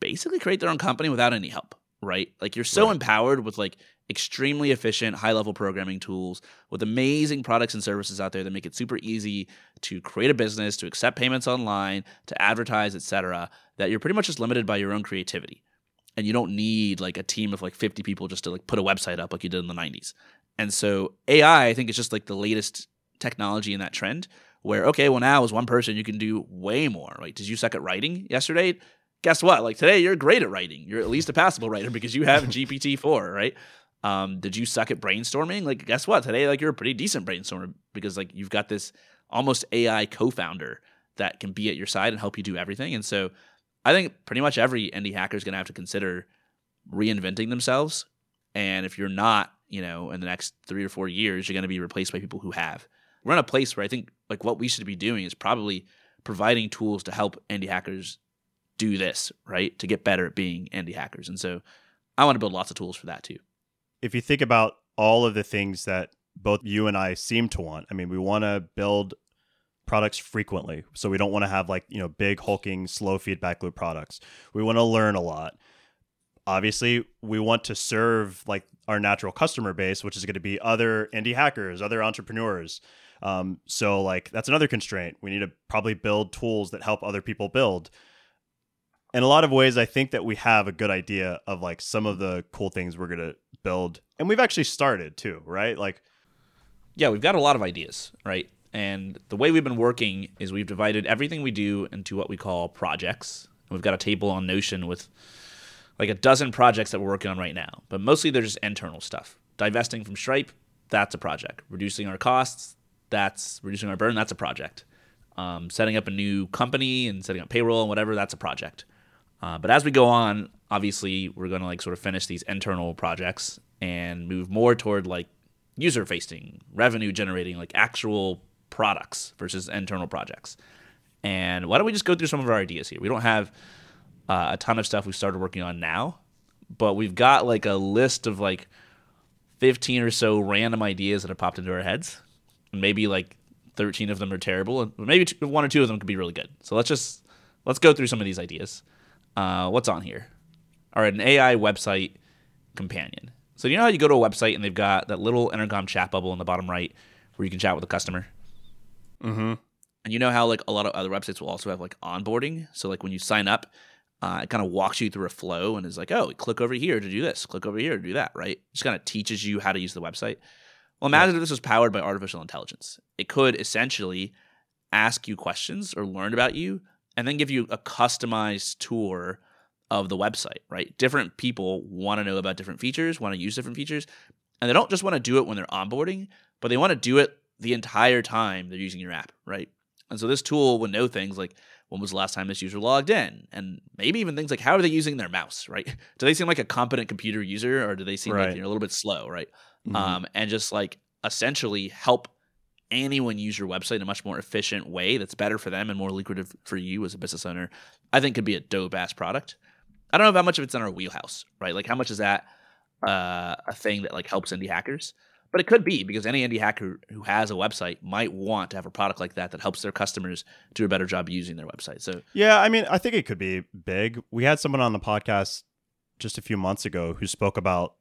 basically create their own company without any help, right? Like you're so Right. empowered with like extremely efficient high level programming tools with amazing products and services out there that make it super easy to create a business, to accept payments online, to advertise, etc. that you're pretty much just limited by your own creativity. And you don't need like a team of like 50 people just to like put a website up like you did in the 90s. And so AI, I think, is just like the latest technology in that trend where, okay, well, now as one person, you can do way more. Right? Did you suck at writing yesterday? Guess what? Like today, you're great at writing. You're at least a passable writer because you have GPT 4, right? Um, did you suck at brainstorming? Like, guess what? Today, like, you're a pretty decent brainstormer because, like, you've got this almost AI co founder that can be at your side and help you do everything. And so I think pretty much every indie hacker is going to have to consider reinventing themselves. And if you're not, you know, in the next three or four years, you're going to be replaced by people who have. We're in a place where I think like what we should be doing is probably providing tools to help indie hackers do this, right? To get better at being indie hackers. And so I want to build lots of tools for that too. If you think about all of the things that both you and I seem to want, I mean, we want to build products frequently. So we don't want to have like, you know, big hulking slow feedback loop products. We want to learn a lot. Obviously, we want to serve like our natural customer base, which is going to be other indie hackers, other entrepreneurs. Um, so like that's another constraint. We need to probably build tools that help other people build. In a lot of ways, I think that we have a good idea of like some of the cool things we're gonna build, and we've actually started too, right? Like, yeah, we've got a lot of ideas, right? And the way we've been working is we've divided everything we do into what we call projects. We've got a table on Notion with like a dozen projects that we're working on right now, but mostly they're just internal stuff. Divesting from Stripe, that's a project. Reducing our costs, that's reducing our burn, that's a project. Um, setting up a new company and setting up payroll and whatever, that's a project. Uh, but as we go on, obviously, we're going to like sort of finish these internal projects and move more toward like user facing, revenue generating, like actual products versus internal projects. And why don't we just go through some of our ideas here? We don't have uh, a ton of stuff we started working on now, but we've got like a list of like 15 or so random ideas that have popped into our heads. Maybe like 13 of them are terrible, and maybe two, one or two of them could be really good. So let's just let's go through some of these ideas. Uh, what's on here? Right, an AI website companion. So you know how you go to a website and they've got that little intercom chat bubble in the bottom right where you can chat with a customer. mm-hmm. And you know how like a lot of other websites will also have like onboarding. So like when you sign up, uh, it kind of walks you through a flow and is like, oh, click over here to do this, click over here to do that, right? Just kind of teaches you how to use the website. Well, imagine if this was powered by artificial intelligence. It could essentially ask you questions or learn about you and then give you a customized tour of the website, right? Different people want to know about different features, want to use different features, and they don't just want to do it when they're onboarding, but they want to do it the entire time they're using your app, right? And so this tool would know things like when was the last time this user logged in, and maybe even things like how are they using their mouse, right? Do they seem like a competent computer user, or do they seem Right. like they're a little bit slow, right? Mhm. Um, and just like essentially help anyone use your website in a much more efficient way that's better for them and more lucrative for you as a business owner, I think could be a dope ass product. I don't know how much of it's in our wheelhouse, right? Like how much is that uh, a thing that like helps indie hackers? But it could be because any indie hacker who has a website might want to have a product like that that helps their customers do a better job using their website. So Yeah, I mean, I think it could be big. We had someone on the podcast just a few months ago who spoke about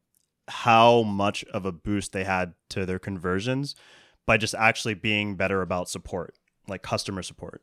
how much of a boost they had to their conversions by just actually being better about support, like customer support.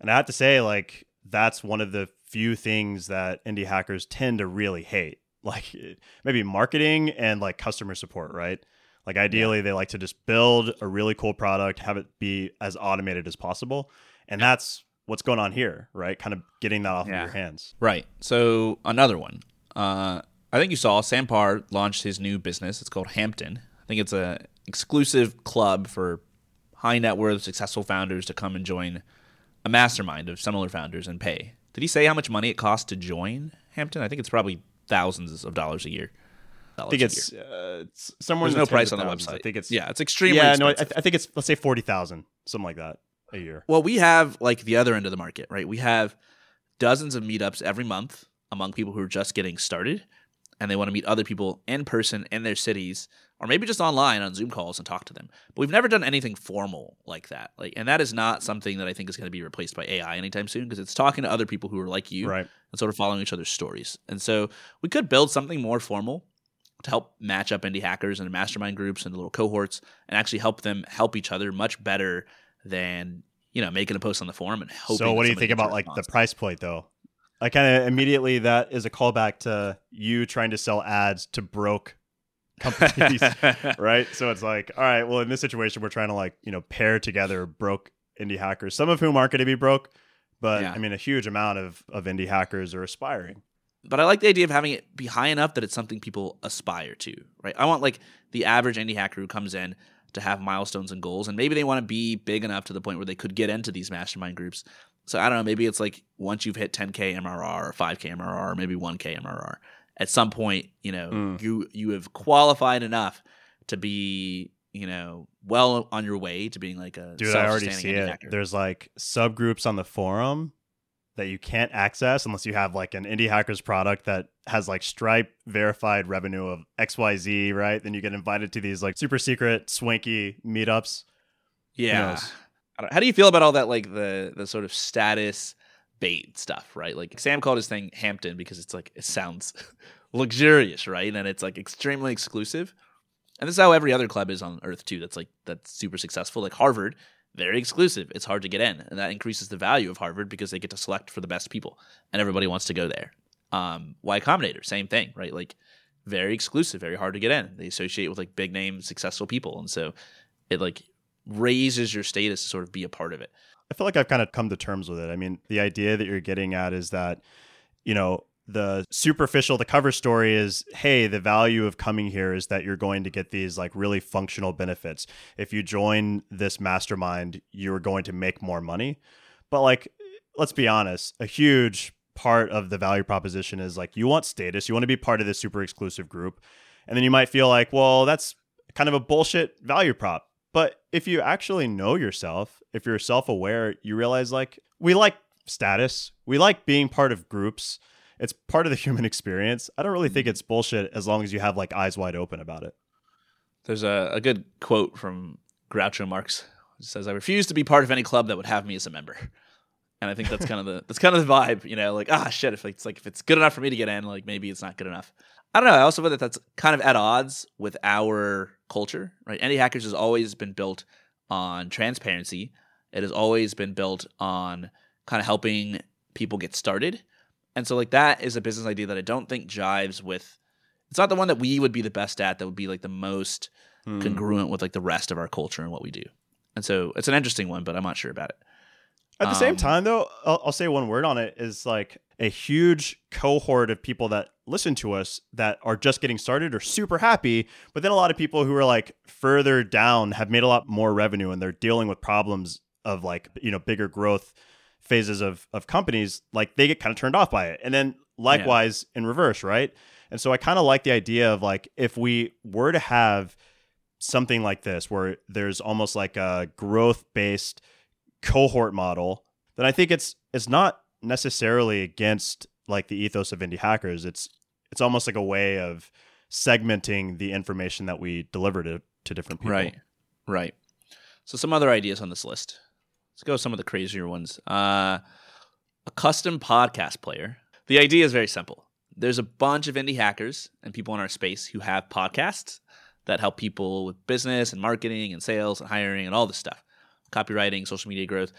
And I have to say, like, that's one of the few things that indie hackers tend to really hate. Like, maybe marketing and like customer support, right? Like, ideally, they like to just build a really cool product, have it be as automated as possible. And that's what's going on here, right? Kind of getting that off Yeah. of your hands. Right. So another one. Uh, I think you saw Sam Parr launched his new business. It's called Hampton. I think it's a exclusive club for high net worth, successful founders to come and join a mastermind of similar founders and pay. Did he say how much money it costs to join Hampton? I think it's probably thousands of dollars a year. I think it's, uh, it's somewhere there's in no price on the thousands. website. I think it's yeah, it's extremely yeah. No, I, expensive. th- I think it's let's say forty thousand, something like that a year. Well, we have like the other end of the market, right? We have dozens of meetups every month among people who are just getting started and they want to meet other people in person in their cities or maybe just online on Zoom calls and talk to them. But we've never done anything formal like that. Like and that is not something that I think is going to be replaced by AI anytime soon because it's talking to other people who are like you Right. and sort of following each other's stories. And so we could build something more formal to help match up indie hackers and mastermind groups and little cohorts and actually help them help each other much better than you know making a post on the forum and hoping. So what do you think about like the price point though? I kind of immediately that is a callback to you trying to sell ads to broke companies, right? So it's like, all right, well, in this situation, we're trying to like you know pair together broke indie hackers, some of whom aren't going to be broke, but Yeah. I mean, a huge amount of of indie hackers are aspiring. but I like the idea of having it be high enough that it's something people aspire to, right? I want like the average indie hacker who comes in to have milestones and goals, and maybe they want to be big enough to the point where they could get into these mastermind groups So I don't know, maybe it's like once you've hit 10k MRR or 5k MRR or maybe 1k MRR, at some point, you know, Mm. you you have qualified enough to be, you know, well on your way to being like a Dude, I already see it. hacker. There's like subgroups on the forum that you can't access unless you have like an indie hackers product that has like Stripe verified revenue of XYZ, right? Then you get invited to these like super secret swanky meetups. Yeah. How do you feel about all that, like the the sort of status bait stuff, right? Like Sam called his thing Hampton because it's like it sounds luxurious, right? And it's like extremely exclusive. And this is how every other club is on Earth too. That's like that's super successful. Like Harvard, very exclusive. It's hard to get in, and that increases the value of Harvard because they get to select for the best people, and everybody wants to go there. Um, y Combinator, same thing, right? Like very exclusive, very hard to get in. They associate with like big name, successful people, and so it like raises your status to sort of be a part of it. I feel like I've kind of come to terms with it. I mean, the idea that you're getting at is that, you know, the superficial, the cover story is, hey, the value of coming here is that you're going to get these like really functional benefits. If you join this mastermind, you're going to make more money. But like, let's be honest, a huge part of the value proposition is like you want status, you want to be part of this super exclusive group. And then you might feel like, well, that's kind of a bullshit value prop. But if you actually know yourself, if you're self aware, you realize like we like status, we like being part of groups. It's part of the human experience. I don't really think it's bullshit as long as you have like eyes wide open about it. There's a, a good quote from Groucho Marx. It says, "I refuse to be part of any club that would have me as a member." And I think that's kind of the that's kind of the vibe, you know, like ah shit, if it's like if it's good enough for me to get in, like maybe it's not good enough. I don't know. I also feel that that's kind of at odds with our culture, right? Indie Hackers has always been built on transparency. It has always been built on kind of helping people get started. And so like that is a business idea that I don't think jives with it's not the one that we would be the best at that would be like the most Hmm. congruent with like the rest of our culture and what we do. And so it's an interesting one, but I'm not sure about it. At the same Um, time, though, I'll, I'll say one word on it is like a huge cohort of people that listen to us that are just getting started or super happy. But then a lot of people who are like further down have made a lot more revenue and they're dealing with problems of like, you know, bigger growth phases of, of companies. Like they get kind of turned off by it. And then likewise in reverse, right? And so I kind of like the idea of like if we were to have something like this where there's almost like a growth based cohort model, then I think it's it's not necessarily against like the ethos of indie hackers. It's it's almost like a way of segmenting the information that we deliver to, to different people. Right. Right. So some other ideas on this list. Let's go some of the crazier ones. Uh, a custom podcast player. The idea is very simple. There's a bunch of indie hackers and people in our space who have podcasts that help people with business and marketing and sales and hiring and all this stuff, copywriting, social media growth.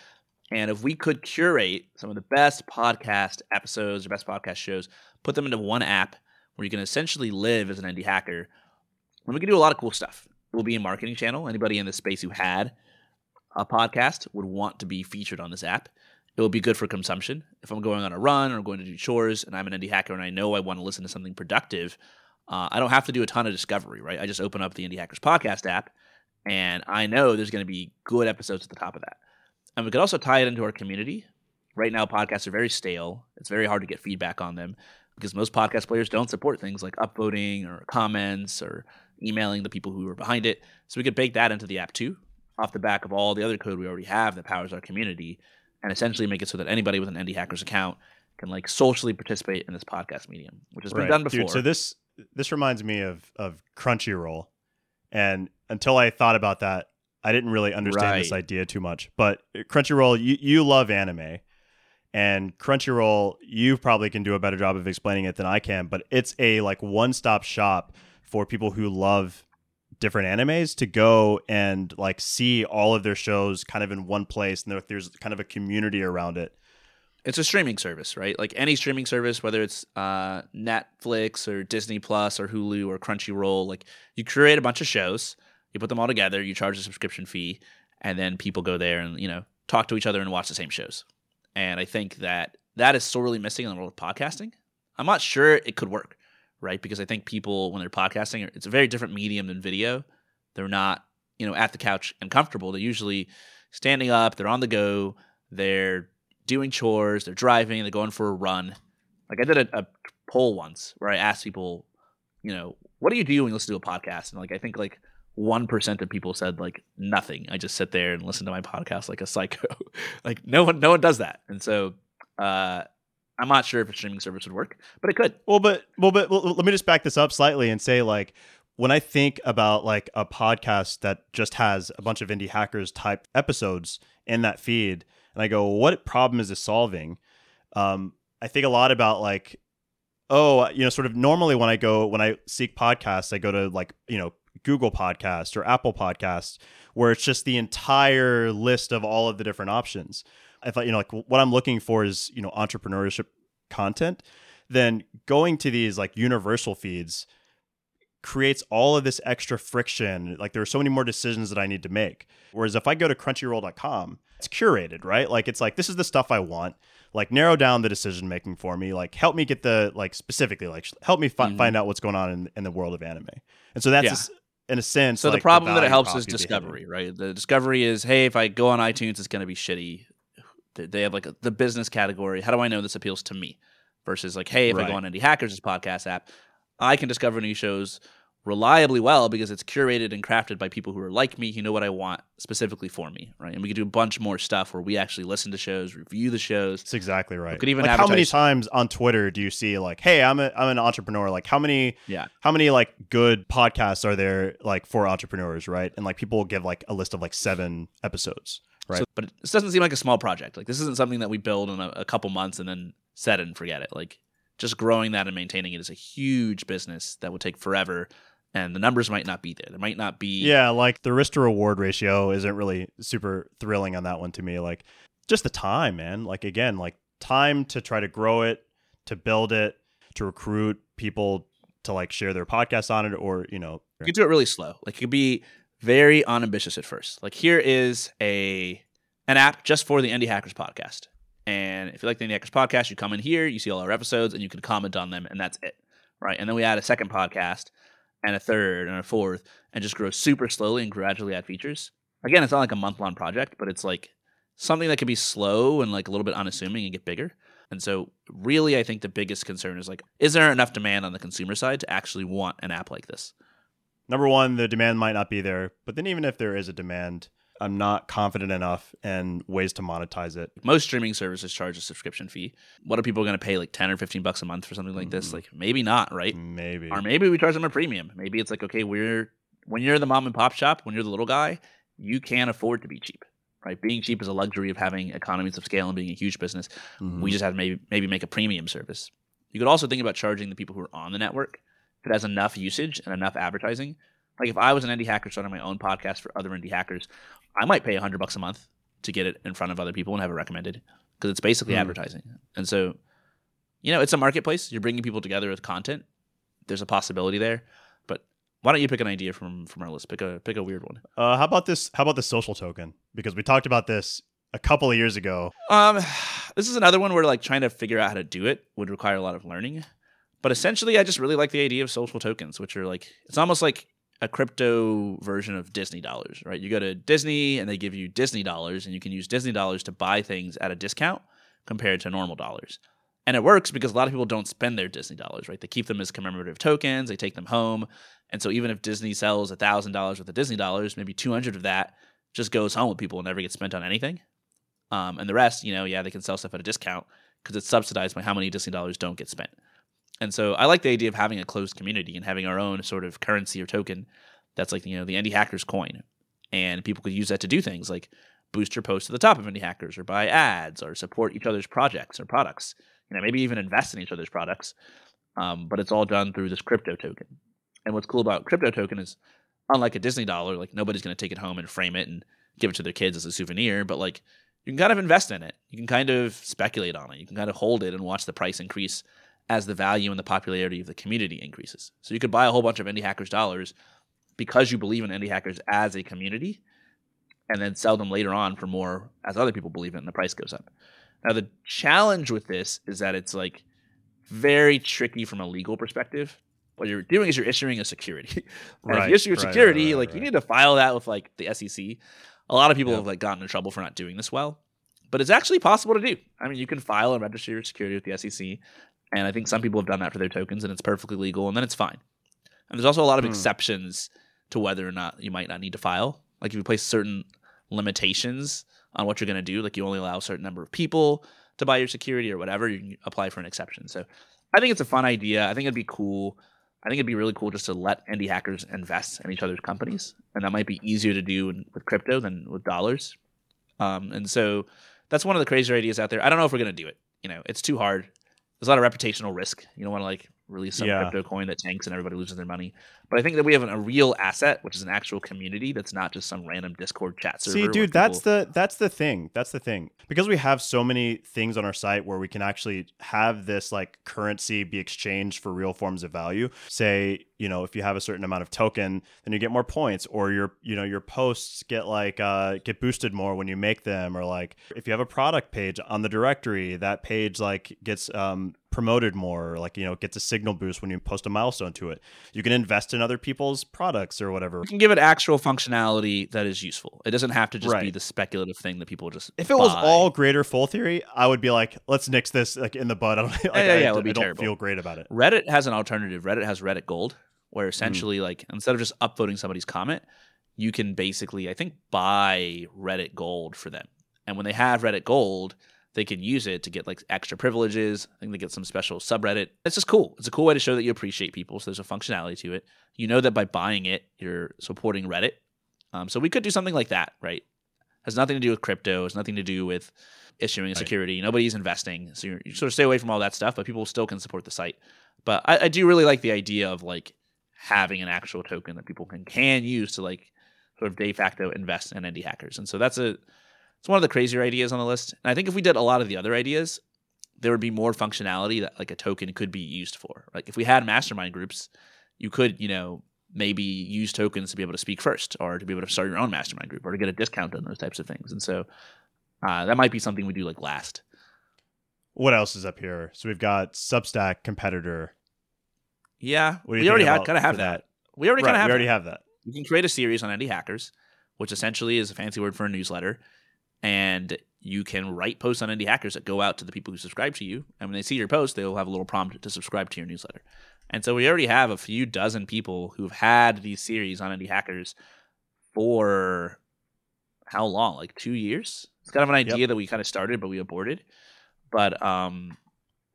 And if we could curate some of the best podcast episodes or best podcast shows, put them into one app where you can essentially live as an indie hacker, and we can do a lot of cool stuff. It will be a marketing channel. Anybody in the space who had a podcast would want to be featured on this app. It will be good for consumption. If I'm going on a run or going to do chores and I'm an indie hacker and I know I want to listen to something productive, uh, I don't have to do a ton of discovery, right? I just open up the Indie Hackers podcast app and I know there's going to be good episodes at the top of that. And we could also tie it into our community. Right now, podcasts are very stale. It's very hard to get feedback on them because most podcast players don't support things like upvoting or comments or emailing the people who are behind it. So we could bake that into the app too, off the back of all the other code we already have that powers our community, and essentially make it so that anybody with an Indie Hackers account can like socially participate in this podcast medium, which has been done before. Dude, so this this reminds me of of Crunchyroll, and until I thought about that, I didn't really understand this idea too much. But Crunchyroll, you you love anime, and Crunchyroll, you probably can do a better job of explaining it than I can. But it's a like one stop shop for people who love different animes to go and like see all of their shows kind of in one place, and there, there's kind of a community around it. it's a streaming service, right? Like any streaming service, whether it's uh, Netflix or Disney Plus or Hulu or Crunchyroll, like you create a bunch of shows, you put them all together, you charge a subscription fee, and then people go there and you know talk to each other and watch the same shows. And I think that that is sorely missing in the world of podcasting. I'm not sure it could work, right? Because I think people when they're podcasting, it's a very different medium than video. They're not you know at the couch and comfortable. They're usually standing up. They're on the go. They're doing chores, they're driving, they're going for a run. Like I did a, a poll once where I asked people, you know, what do you do when you listen to a podcast? And like I think like one percent of people said like nothing. I just sit there and listen to my podcast like a psycho. like no one no one does that. And so uh I'm not sure if a streaming service would work, but it could. Well, but well, but well, let me just back this up slightly and say like when I think about like a podcast that just has a bunch of indie hackers type episodes in that feed, and I go, what problem is this solving? Um, I think a lot about like, oh, you know, sort of normally when I go when I seek podcasts, I go to like you know Google Podcast or Apple Podcast, where it's just the entire list of all of the different options. I thought, you know, like what I'm looking for is, you know, entrepreneurship content. Then going to these like universal feeds creates all of this extra friction. Like there are so many more decisions that I need to make. Whereas if I go to crunchyroll.com, it's curated, right? Like it's like this is the stuff I want. Like narrow down the decision making for me. Like help me get the like specifically like help me fi- mm-hmm. find out what's going on in, in the world of anime. And so that's yeah in a sense. So like the problem the that it helps is discovery, right? The discovery is, hey, if I go on iTunes, it's going to be shitty. They have like a, the business category. How do I know this appeals to me? Versus like, hey, if right. I go on Indie Hackers' podcast app, I can discover new shows reliably well because it's curated and crafted by people who are like me, who know what I want specifically for me, right? And we could do a bunch more stuff where we actually listen to shows, review the shows. That's exactly right. We could even like how many times on Twitter do you see like, "Hey, I'm a I'm an entrepreneur." Like how many yeah how many like good podcasts are there like for entrepreneurs, right? And like people will give like a list of like seven episodes, right? So, but this doesn't seem like a small project. Like this isn't something that we build in a, a couple months and then set it and forget it. Like just growing that and maintaining it is a huge business that would take forever and the numbers might not be there. There might not be. Yeah, like the risk to reward ratio isn't really super thrilling on that one to me. Like just the time, man. Like again, like time to try to grow it, to build it, to recruit people to like share their podcasts on it, or you know, you could do it really slow. Like you could be very unambitious at first. Like here is a an app just for the Indie Hackers podcast. And if you like the Indie Hackers podcast, you come in here, you see all our episodes, and you can comment on them, and that's it, right? And then we add a second podcast and a third and a fourth and just grow super slowly and gradually add features. Again, it's not like a month long project, but it's like something that can be slow and like a little bit unassuming and get bigger. And so, really, I think the biggest concern is like, is there enough demand on the consumer side to actually want an app like this? Number one, the demand might not be there. But then, even if there is a demand, I'm not confident enough in ways to monetize it. Most streaming services charge a subscription fee. What are people going to pay like 10 or 15 bucks a month for something like this? Mm-hmm. Like maybe not, right? Maybe. Or maybe we charge them a premium. Maybe it's like, okay, we're when you're the mom and pop shop, when you're the little guy, you can't afford to be cheap. Right? Being cheap is a luxury of having economies of scale and being a huge business. Mm-hmm. We just have to maybe maybe make a premium service. You could also think about charging the people who are on the network if it has enough usage and enough advertising. Like if I was an indie hacker starting my own podcast for other indie hackers, I might pay hundred bucks a month to get it in front of other people and have it recommended because it's basically mm. advertising. And so, you know, it's a marketplace. You're bringing people together with content. There's a possibility there. But why don't you pick an idea from from our list? Pick a pick a weird one. Uh, how about this? How about the social token? Because we talked about this a couple of years ago. Um, this is another one where like trying to figure out how to do it would require a lot of learning. But essentially, I just really like the idea of social tokens, which are like it's almost like a crypto version of Disney dollars, right? You go to Disney and they give you Disney dollars, and you can use Disney dollars to buy things at a discount compared to normal dollars. And it works because a lot of people don't spend their Disney dollars, right? They keep them as commemorative tokens, they take them home. And so even if Disney sells $1,000 worth of Disney dollars, maybe 200 of that just goes home with people and never gets spent on anything. Um, and the rest, you know, yeah, they can sell stuff at a discount because it's subsidized by how many Disney dollars don't get spent. And so I like the idea of having a closed community and having our own sort of currency or token that's like, you know, the Indie Hackers coin. And people could use that to do things like boost your post to the top of Indie Hackers or buy ads or support each other's projects or products. You know, maybe even invest in each other's products. Um, but it's all done through this crypto token. And what's cool about crypto token is unlike a Disney dollar, like nobody's going to take it home and frame it and give it to their kids as a souvenir, but like you can kind of invest in it. You can kind of speculate on it. You can kind of hold it and watch the price increase as the value and the popularity of the community increases. So you could buy a whole bunch of indie hackers dollars because you believe in indie hackers as a community and then sell them later on for more as other people believe in and the price goes up. Now the challenge with this is that it's like very tricky from a legal perspective. What you're doing is you're issuing a security. and right, if you issue a security, right, right, like you need to file that with like the SEC. A lot of people have like gotten in trouble for not doing this well but it's actually possible to do. I mean, you can file and register your security with the SEC, and I think some people have done that for their tokens, and it's perfectly legal, and then it's fine. And there's also a lot of Hmm. exceptions to whether or not you might not need to file. Like if you place certain limitations on what you're going to do, like you only allow a certain number of people to buy your security or whatever, you can apply for an exception. So I think it's a fun idea. I think it'd be cool. I think it'd be really cool just to let indie hackers invest in each other's companies, and that might be easier to do in, with crypto than with dollars. Um, and so that's one of the crazier ideas out there. I don't know if we're going to do it. You know, it's too hard. There's a lot of reputational risk. You don't want to like release some Yeah. crypto coin that tanks and everybody loses their money. But I think that we have a real asset, which is an actual community that's not just some random Discord chat server. See, dude, that's people- the that's the thing. That's the thing. Because we have so many things on our site where we can actually have this like currency be exchanged for real forms of value. Say, you know, if you have a certain amount of token, then you get more points or your, you know, your posts get like uh get boosted more when you make them or like if you have a product page on the directory, that page like gets um promoted more or like you know gets a signal boost when you post a milestone to it you can invest in other people's products or whatever you can give it actual functionality that is useful. It doesn't have to just be the speculative thing that people just. If it was all greater fool theory, I would be like, let's nix this like in the bud. I don't, like, yeah, I, yeah, it would I be don't terrible. feel great about it. Reddit has an alternative. Reddit has Reddit Gold, where Hmm. essentially, like, instead of just upvoting somebody's comment, you can basically, I think, buy Reddit Gold for them. And when they have Reddit Gold, they can use it to get like extra privileges. I think they get some special subreddit. It's just cool. It's a cool way to show that you appreciate people. So there's a functionality to it. You know that by buying it, you're supporting Reddit. Um, so we could do something like that, right? Has nothing to do with crypto. Has nothing to do with issuing a Right. security. Nobody's investing, so you're, you sort of stay away from all that stuff. But people still can support the site. But I, I do really like the idea of like having an actual token that people can can use to like sort of de facto invest in indie hackers. And so that's a it's one of the crazier ideas on the list. And I think if we did a lot of the other ideas, there would be more functionality that like a token could be used for. Like if we had mastermind groups, you could, you know, maybe use tokens to be able to speak first or to be able to start your own mastermind group or to get a discount on those types of things. And so uh, that might be something we do like last. What else is up here? So we've got Substack competitor. Yeah, we already kind of have for that. We already Right, kind of have we already that. have that. you can create a series on indie hackers which essentially is a fancy word for a newsletter and you can write posts on indie hackers that go out to the people who subscribe to you and when they see your post they'll have a little prompt to subscribe to your newsletter and so we already have a few dozen people who've had these series on indie hackers for how long like two years it's kind of an idea Yep. that we kind of started but we aborted but um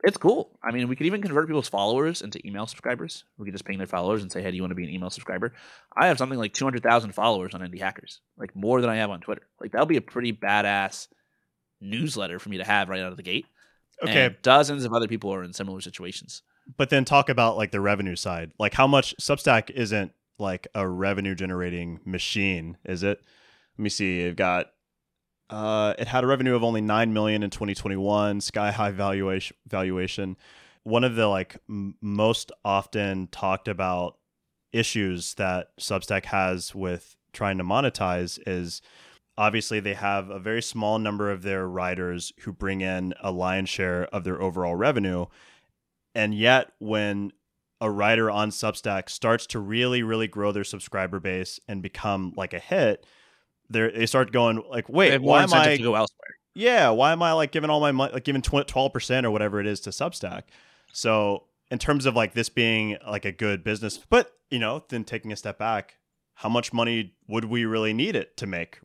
it's cool. I mean, we could even convert people's followers into email subscribers. We could just ping their followers and say, "Hey, do you want to be an email subscriber?" I have something like 200,000 followers on Indie Hackers, like more than I have on Twitter. Like that'll be a pretty badass newsletter for me to have right out of the gate. Okay, And dozens of other people are in similar situations. but then talk about like the revenue side. Like how much Substack isn't like a revenue generating machine, is it? Let me see. You've got uh it had a revenue of only 9 million in 2021, sky high valuation valuation. One of the like m- most often talked about issues that Substack has with trying to monetize is obviously they have a very small number of their writers who bring in a lion's share of their overall revenue and yet when a writer on Substack starts to really, really grow their subscriber base and become like a hit, they they start going like, wait, why am I? to go elsewhere. Yeah, why am I like giving all my money, like giving twelve percent or whatever it is to Substack? So in terms of like this being like a good business, but you know, then taking a step back, how much money would we really need it to make?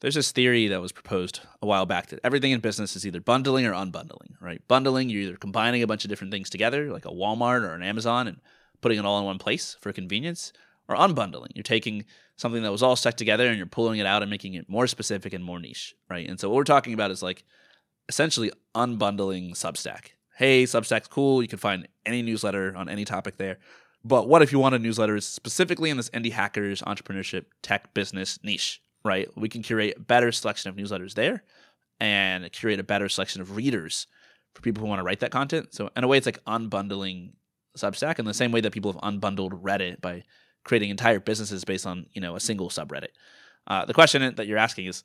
There's this theory that was proposed a while back that everything in business is either bundling or unbundling, right? Bundling, you're either combining a bunch of different things together, like a Walmart or an Amazon, and putting it all in one place for convenience, or unbundling. You're taking something that was all stuck together and you're pulling it out and making it more specific and more niche, right? And so what we're talking about is like essentially unbundling Substack. Hey, Substack's cool. You can find any newsletter on any topic there. But what if you want a newsletter specifically in this indie hackers, entrepreneurship, tech business niche, right? We can curate a better selection of newsletters there and curate a better selection of readers for people who want to write that content. So in a way, it's like unbundling Substack in the same way that people have unbundled Reddit by creating entire businesses based on you know a single subreddit. Uh, the question that you're asking is: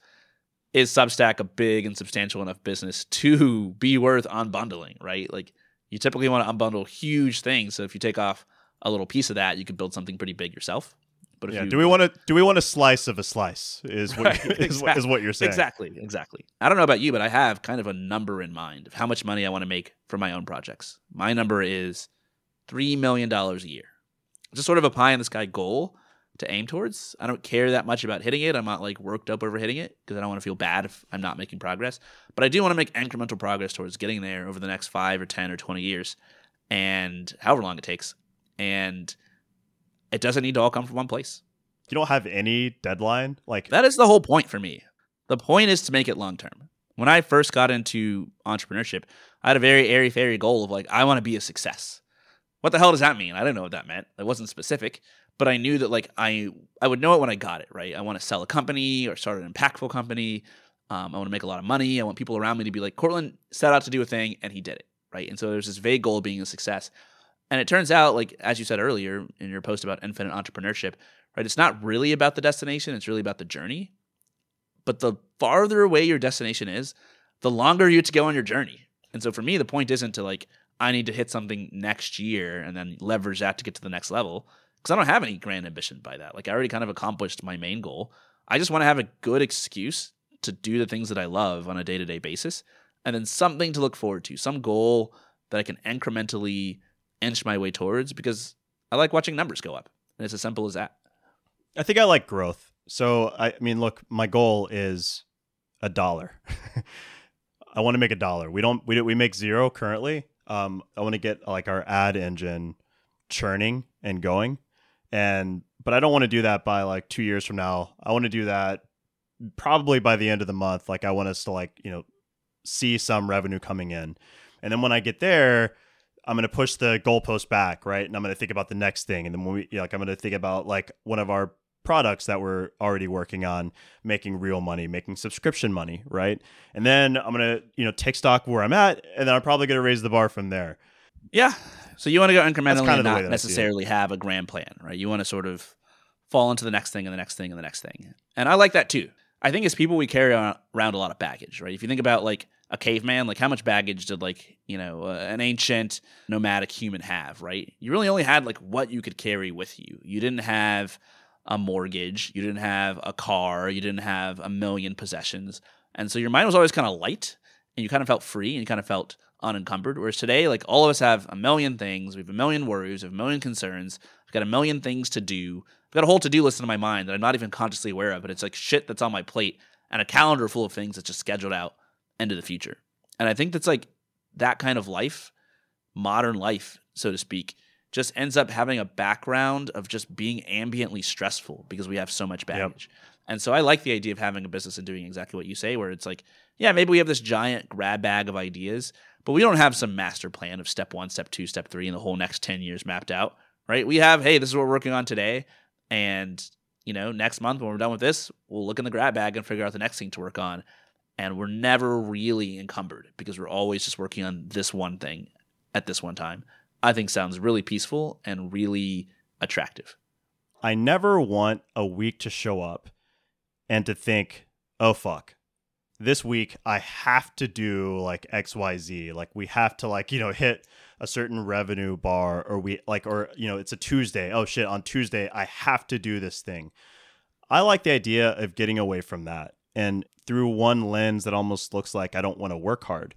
Is Substack a big and substantial enough business to be worth unbundling? Right? Like you typically want to unbundle huge things. So if you take off a little piece of that, you could build something pretty big yourself. But if Yeah. you, Do we want to? Do we want a slice of a slice? Is what Right, is, exactly. is what you're saying? Exactly, exactly. I don't know about you, but I have kind of a number in mind of how much money I want to make for my own projects. My number is three million dollars a year. Just sort of a pie in the sky goal to aim towards. I don't care that much about hitting it. I'm not like worked up over hitting it because I don't want to feel bad if I'm not making progress. But I do want to make incremental progress towards getting there over the next five or ten or twenty years, and however long it takes. And it doesn't need to all come from one place. You don't have any deadline. Like That is the whole point for me. The point is to make it long term. When I first got into entrepreneurship, I had a very airy fairy goal of like, I want to be a success. What the hell does that mean? I didn't know what that meant. It wasn't specific, but I knew that like I I would know it when I got it, right? I want to sell a company or start an impactful company. Um, I want to make a lot of money. I want people around me to be like, Courtland set out to do a thing and he did it, right? And so there's this vague goal of being a success. And it turns out, like as you said earlier in your post about infinite entrepreneurship, right? It's not really about the destination, it's really about the journey. But the farther away your destination is, the longer you to go on your journey. And so for me, the point isn't to like, I need to hit something next year and then leverage that to get to the next level. Because I don't have any grand ambition by that. Like I already kind of accomplished my main goal. I just want to have a good excuse to do the things that I love on a day to day basis. And then something to look forward to, some goal that I can incrementally inch my way towards because I like watching numbers go up. And it's as simple as that. I think I like growth. So I, mean, look, my goal is a dollar. I want to make a dollar. We don't. We we make zero currently. Um, I want to get like our ad engine churning and going, and but I don't want to do that by like two years from now. I want to do that probably by the end of the month. Like I want us to like you know see some revenue coming in, and then when I get there, I'm going to push the goalpost back, right? And I'm going to think about the next thing. And then when we, like, I'm going to think about like one of our products that we're already working on making real money, making subscription money, right? And then I'm going to, you know, take stock where I'm at. And then I'm probably going to raise the bar from there. Yeah. So you want to go incrementally kinda and not that I see it. necessarily have a grand plan, right? You want to sort of fall into the next thing and the next thing and the next thing. And I like that too. I think as people, we carry around a lot of baggage, right? If you think about like a caveman, like how much baggage did like, you know, uh, an ancient nomadic human have, right? You really only had like what you could carry with you. You didn't have a mortgage, you didn't have a car, you didn't have a million possessions. And so your mind was always kind of light and you kind of felt free and you kind of felt unencumbered. Whereas today, like all of us have a million things, we have a million worries, we have a million concerns, we've got a million things to do. I've got a whole to do list in my mind that I'm not even consciously aware of, but it's like shit that's on my plate and a calendar full of things that's just scheduled out into the future. And I think that's like that kind of life, modern life, so to speak, just ends up having a background of just being ambiently stressful because we have so much baggage. And so I like the idea of having a business and doing exactly what you say, where it's like, yeah, maybe we have this giant grab bag of ideas, but we don't have some master plan of step one, step two, step three, and the whole next 10 years mapped out, right? We have, hey, this is what we're working on today. And, you know, next month when we're done with this, we'll look in the grab bag and figure out the next thing to work on. And we're never really encumbered because we're always just working on this one thing at this one time. I think sounds really peaceful and really attractive. I never want a week to show up and to think, oh, fuck. This week I have to do like XYZ. Like we have to like, you know, hit a certain revenue bar or we like or you know, it's a Tuesday. Oh shit, on Tuesday I have to do this thing. I like the idea of getting away from that. And through one lens that almost looks like I don't want to work hard.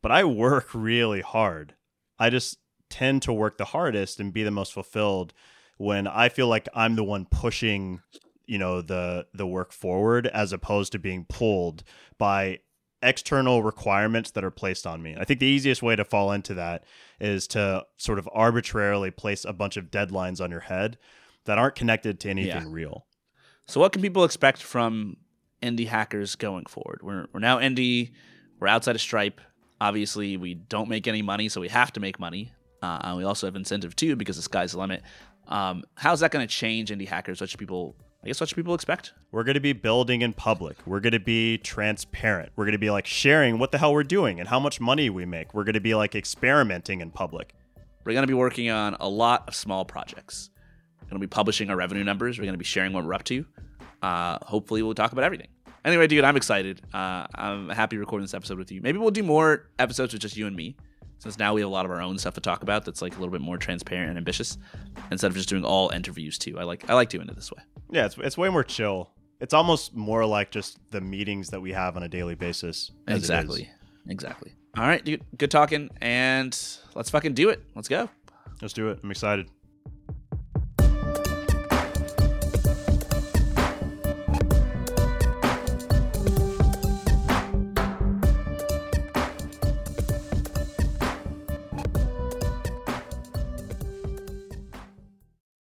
But I work really hard. I just tend to work the hardest and be the most fulfilled when I feel like I'm the one pushing, you know, the the work forward as opposed to being pulled by external requirements that are placed on me. I think the easiest way to fall into that is to sort of arbitrarily place a bunch of deadlines on your head that aren't connected to anything Yeah. real. So, what can people expect from indie hackers going forward? We're, we're now indie, we're outside of Stripe. Obviously, we don't make any money, so we have to make money. Uh, and we also have incentive too because the sky's the limit. Um, how's that going to change indie hackers? What should people, I guess, what should people expect? We're going to be building in public. We're going to be transparent. We're going to be like sharing what the hell we're doing and how much money we make. We're going to be like experimenting in public. We're going to be working on a lot of small projects. We're going to be publishing our revenue numbers. We're going to be sharing what we're up to. Uh, hopefully, we'll talk about everything. Anyway, dude, I'm excited. Uh, I'm happy recording this episode with you. Maybe we'll do more episodes with just you and me. Since now we have a lot of our own stuff to talk about that's like a little bit more transparent and ambitious instead of just doing all interviews too. I like I like doing it this way. Yeah, it's it's way more chill. It's almost more like just the meetings that we have on a daily basis. as it is. Exactly. Exactly. All right, dude. Good talking and let's fucking do it. Let's go. Let's do it. I'm excited.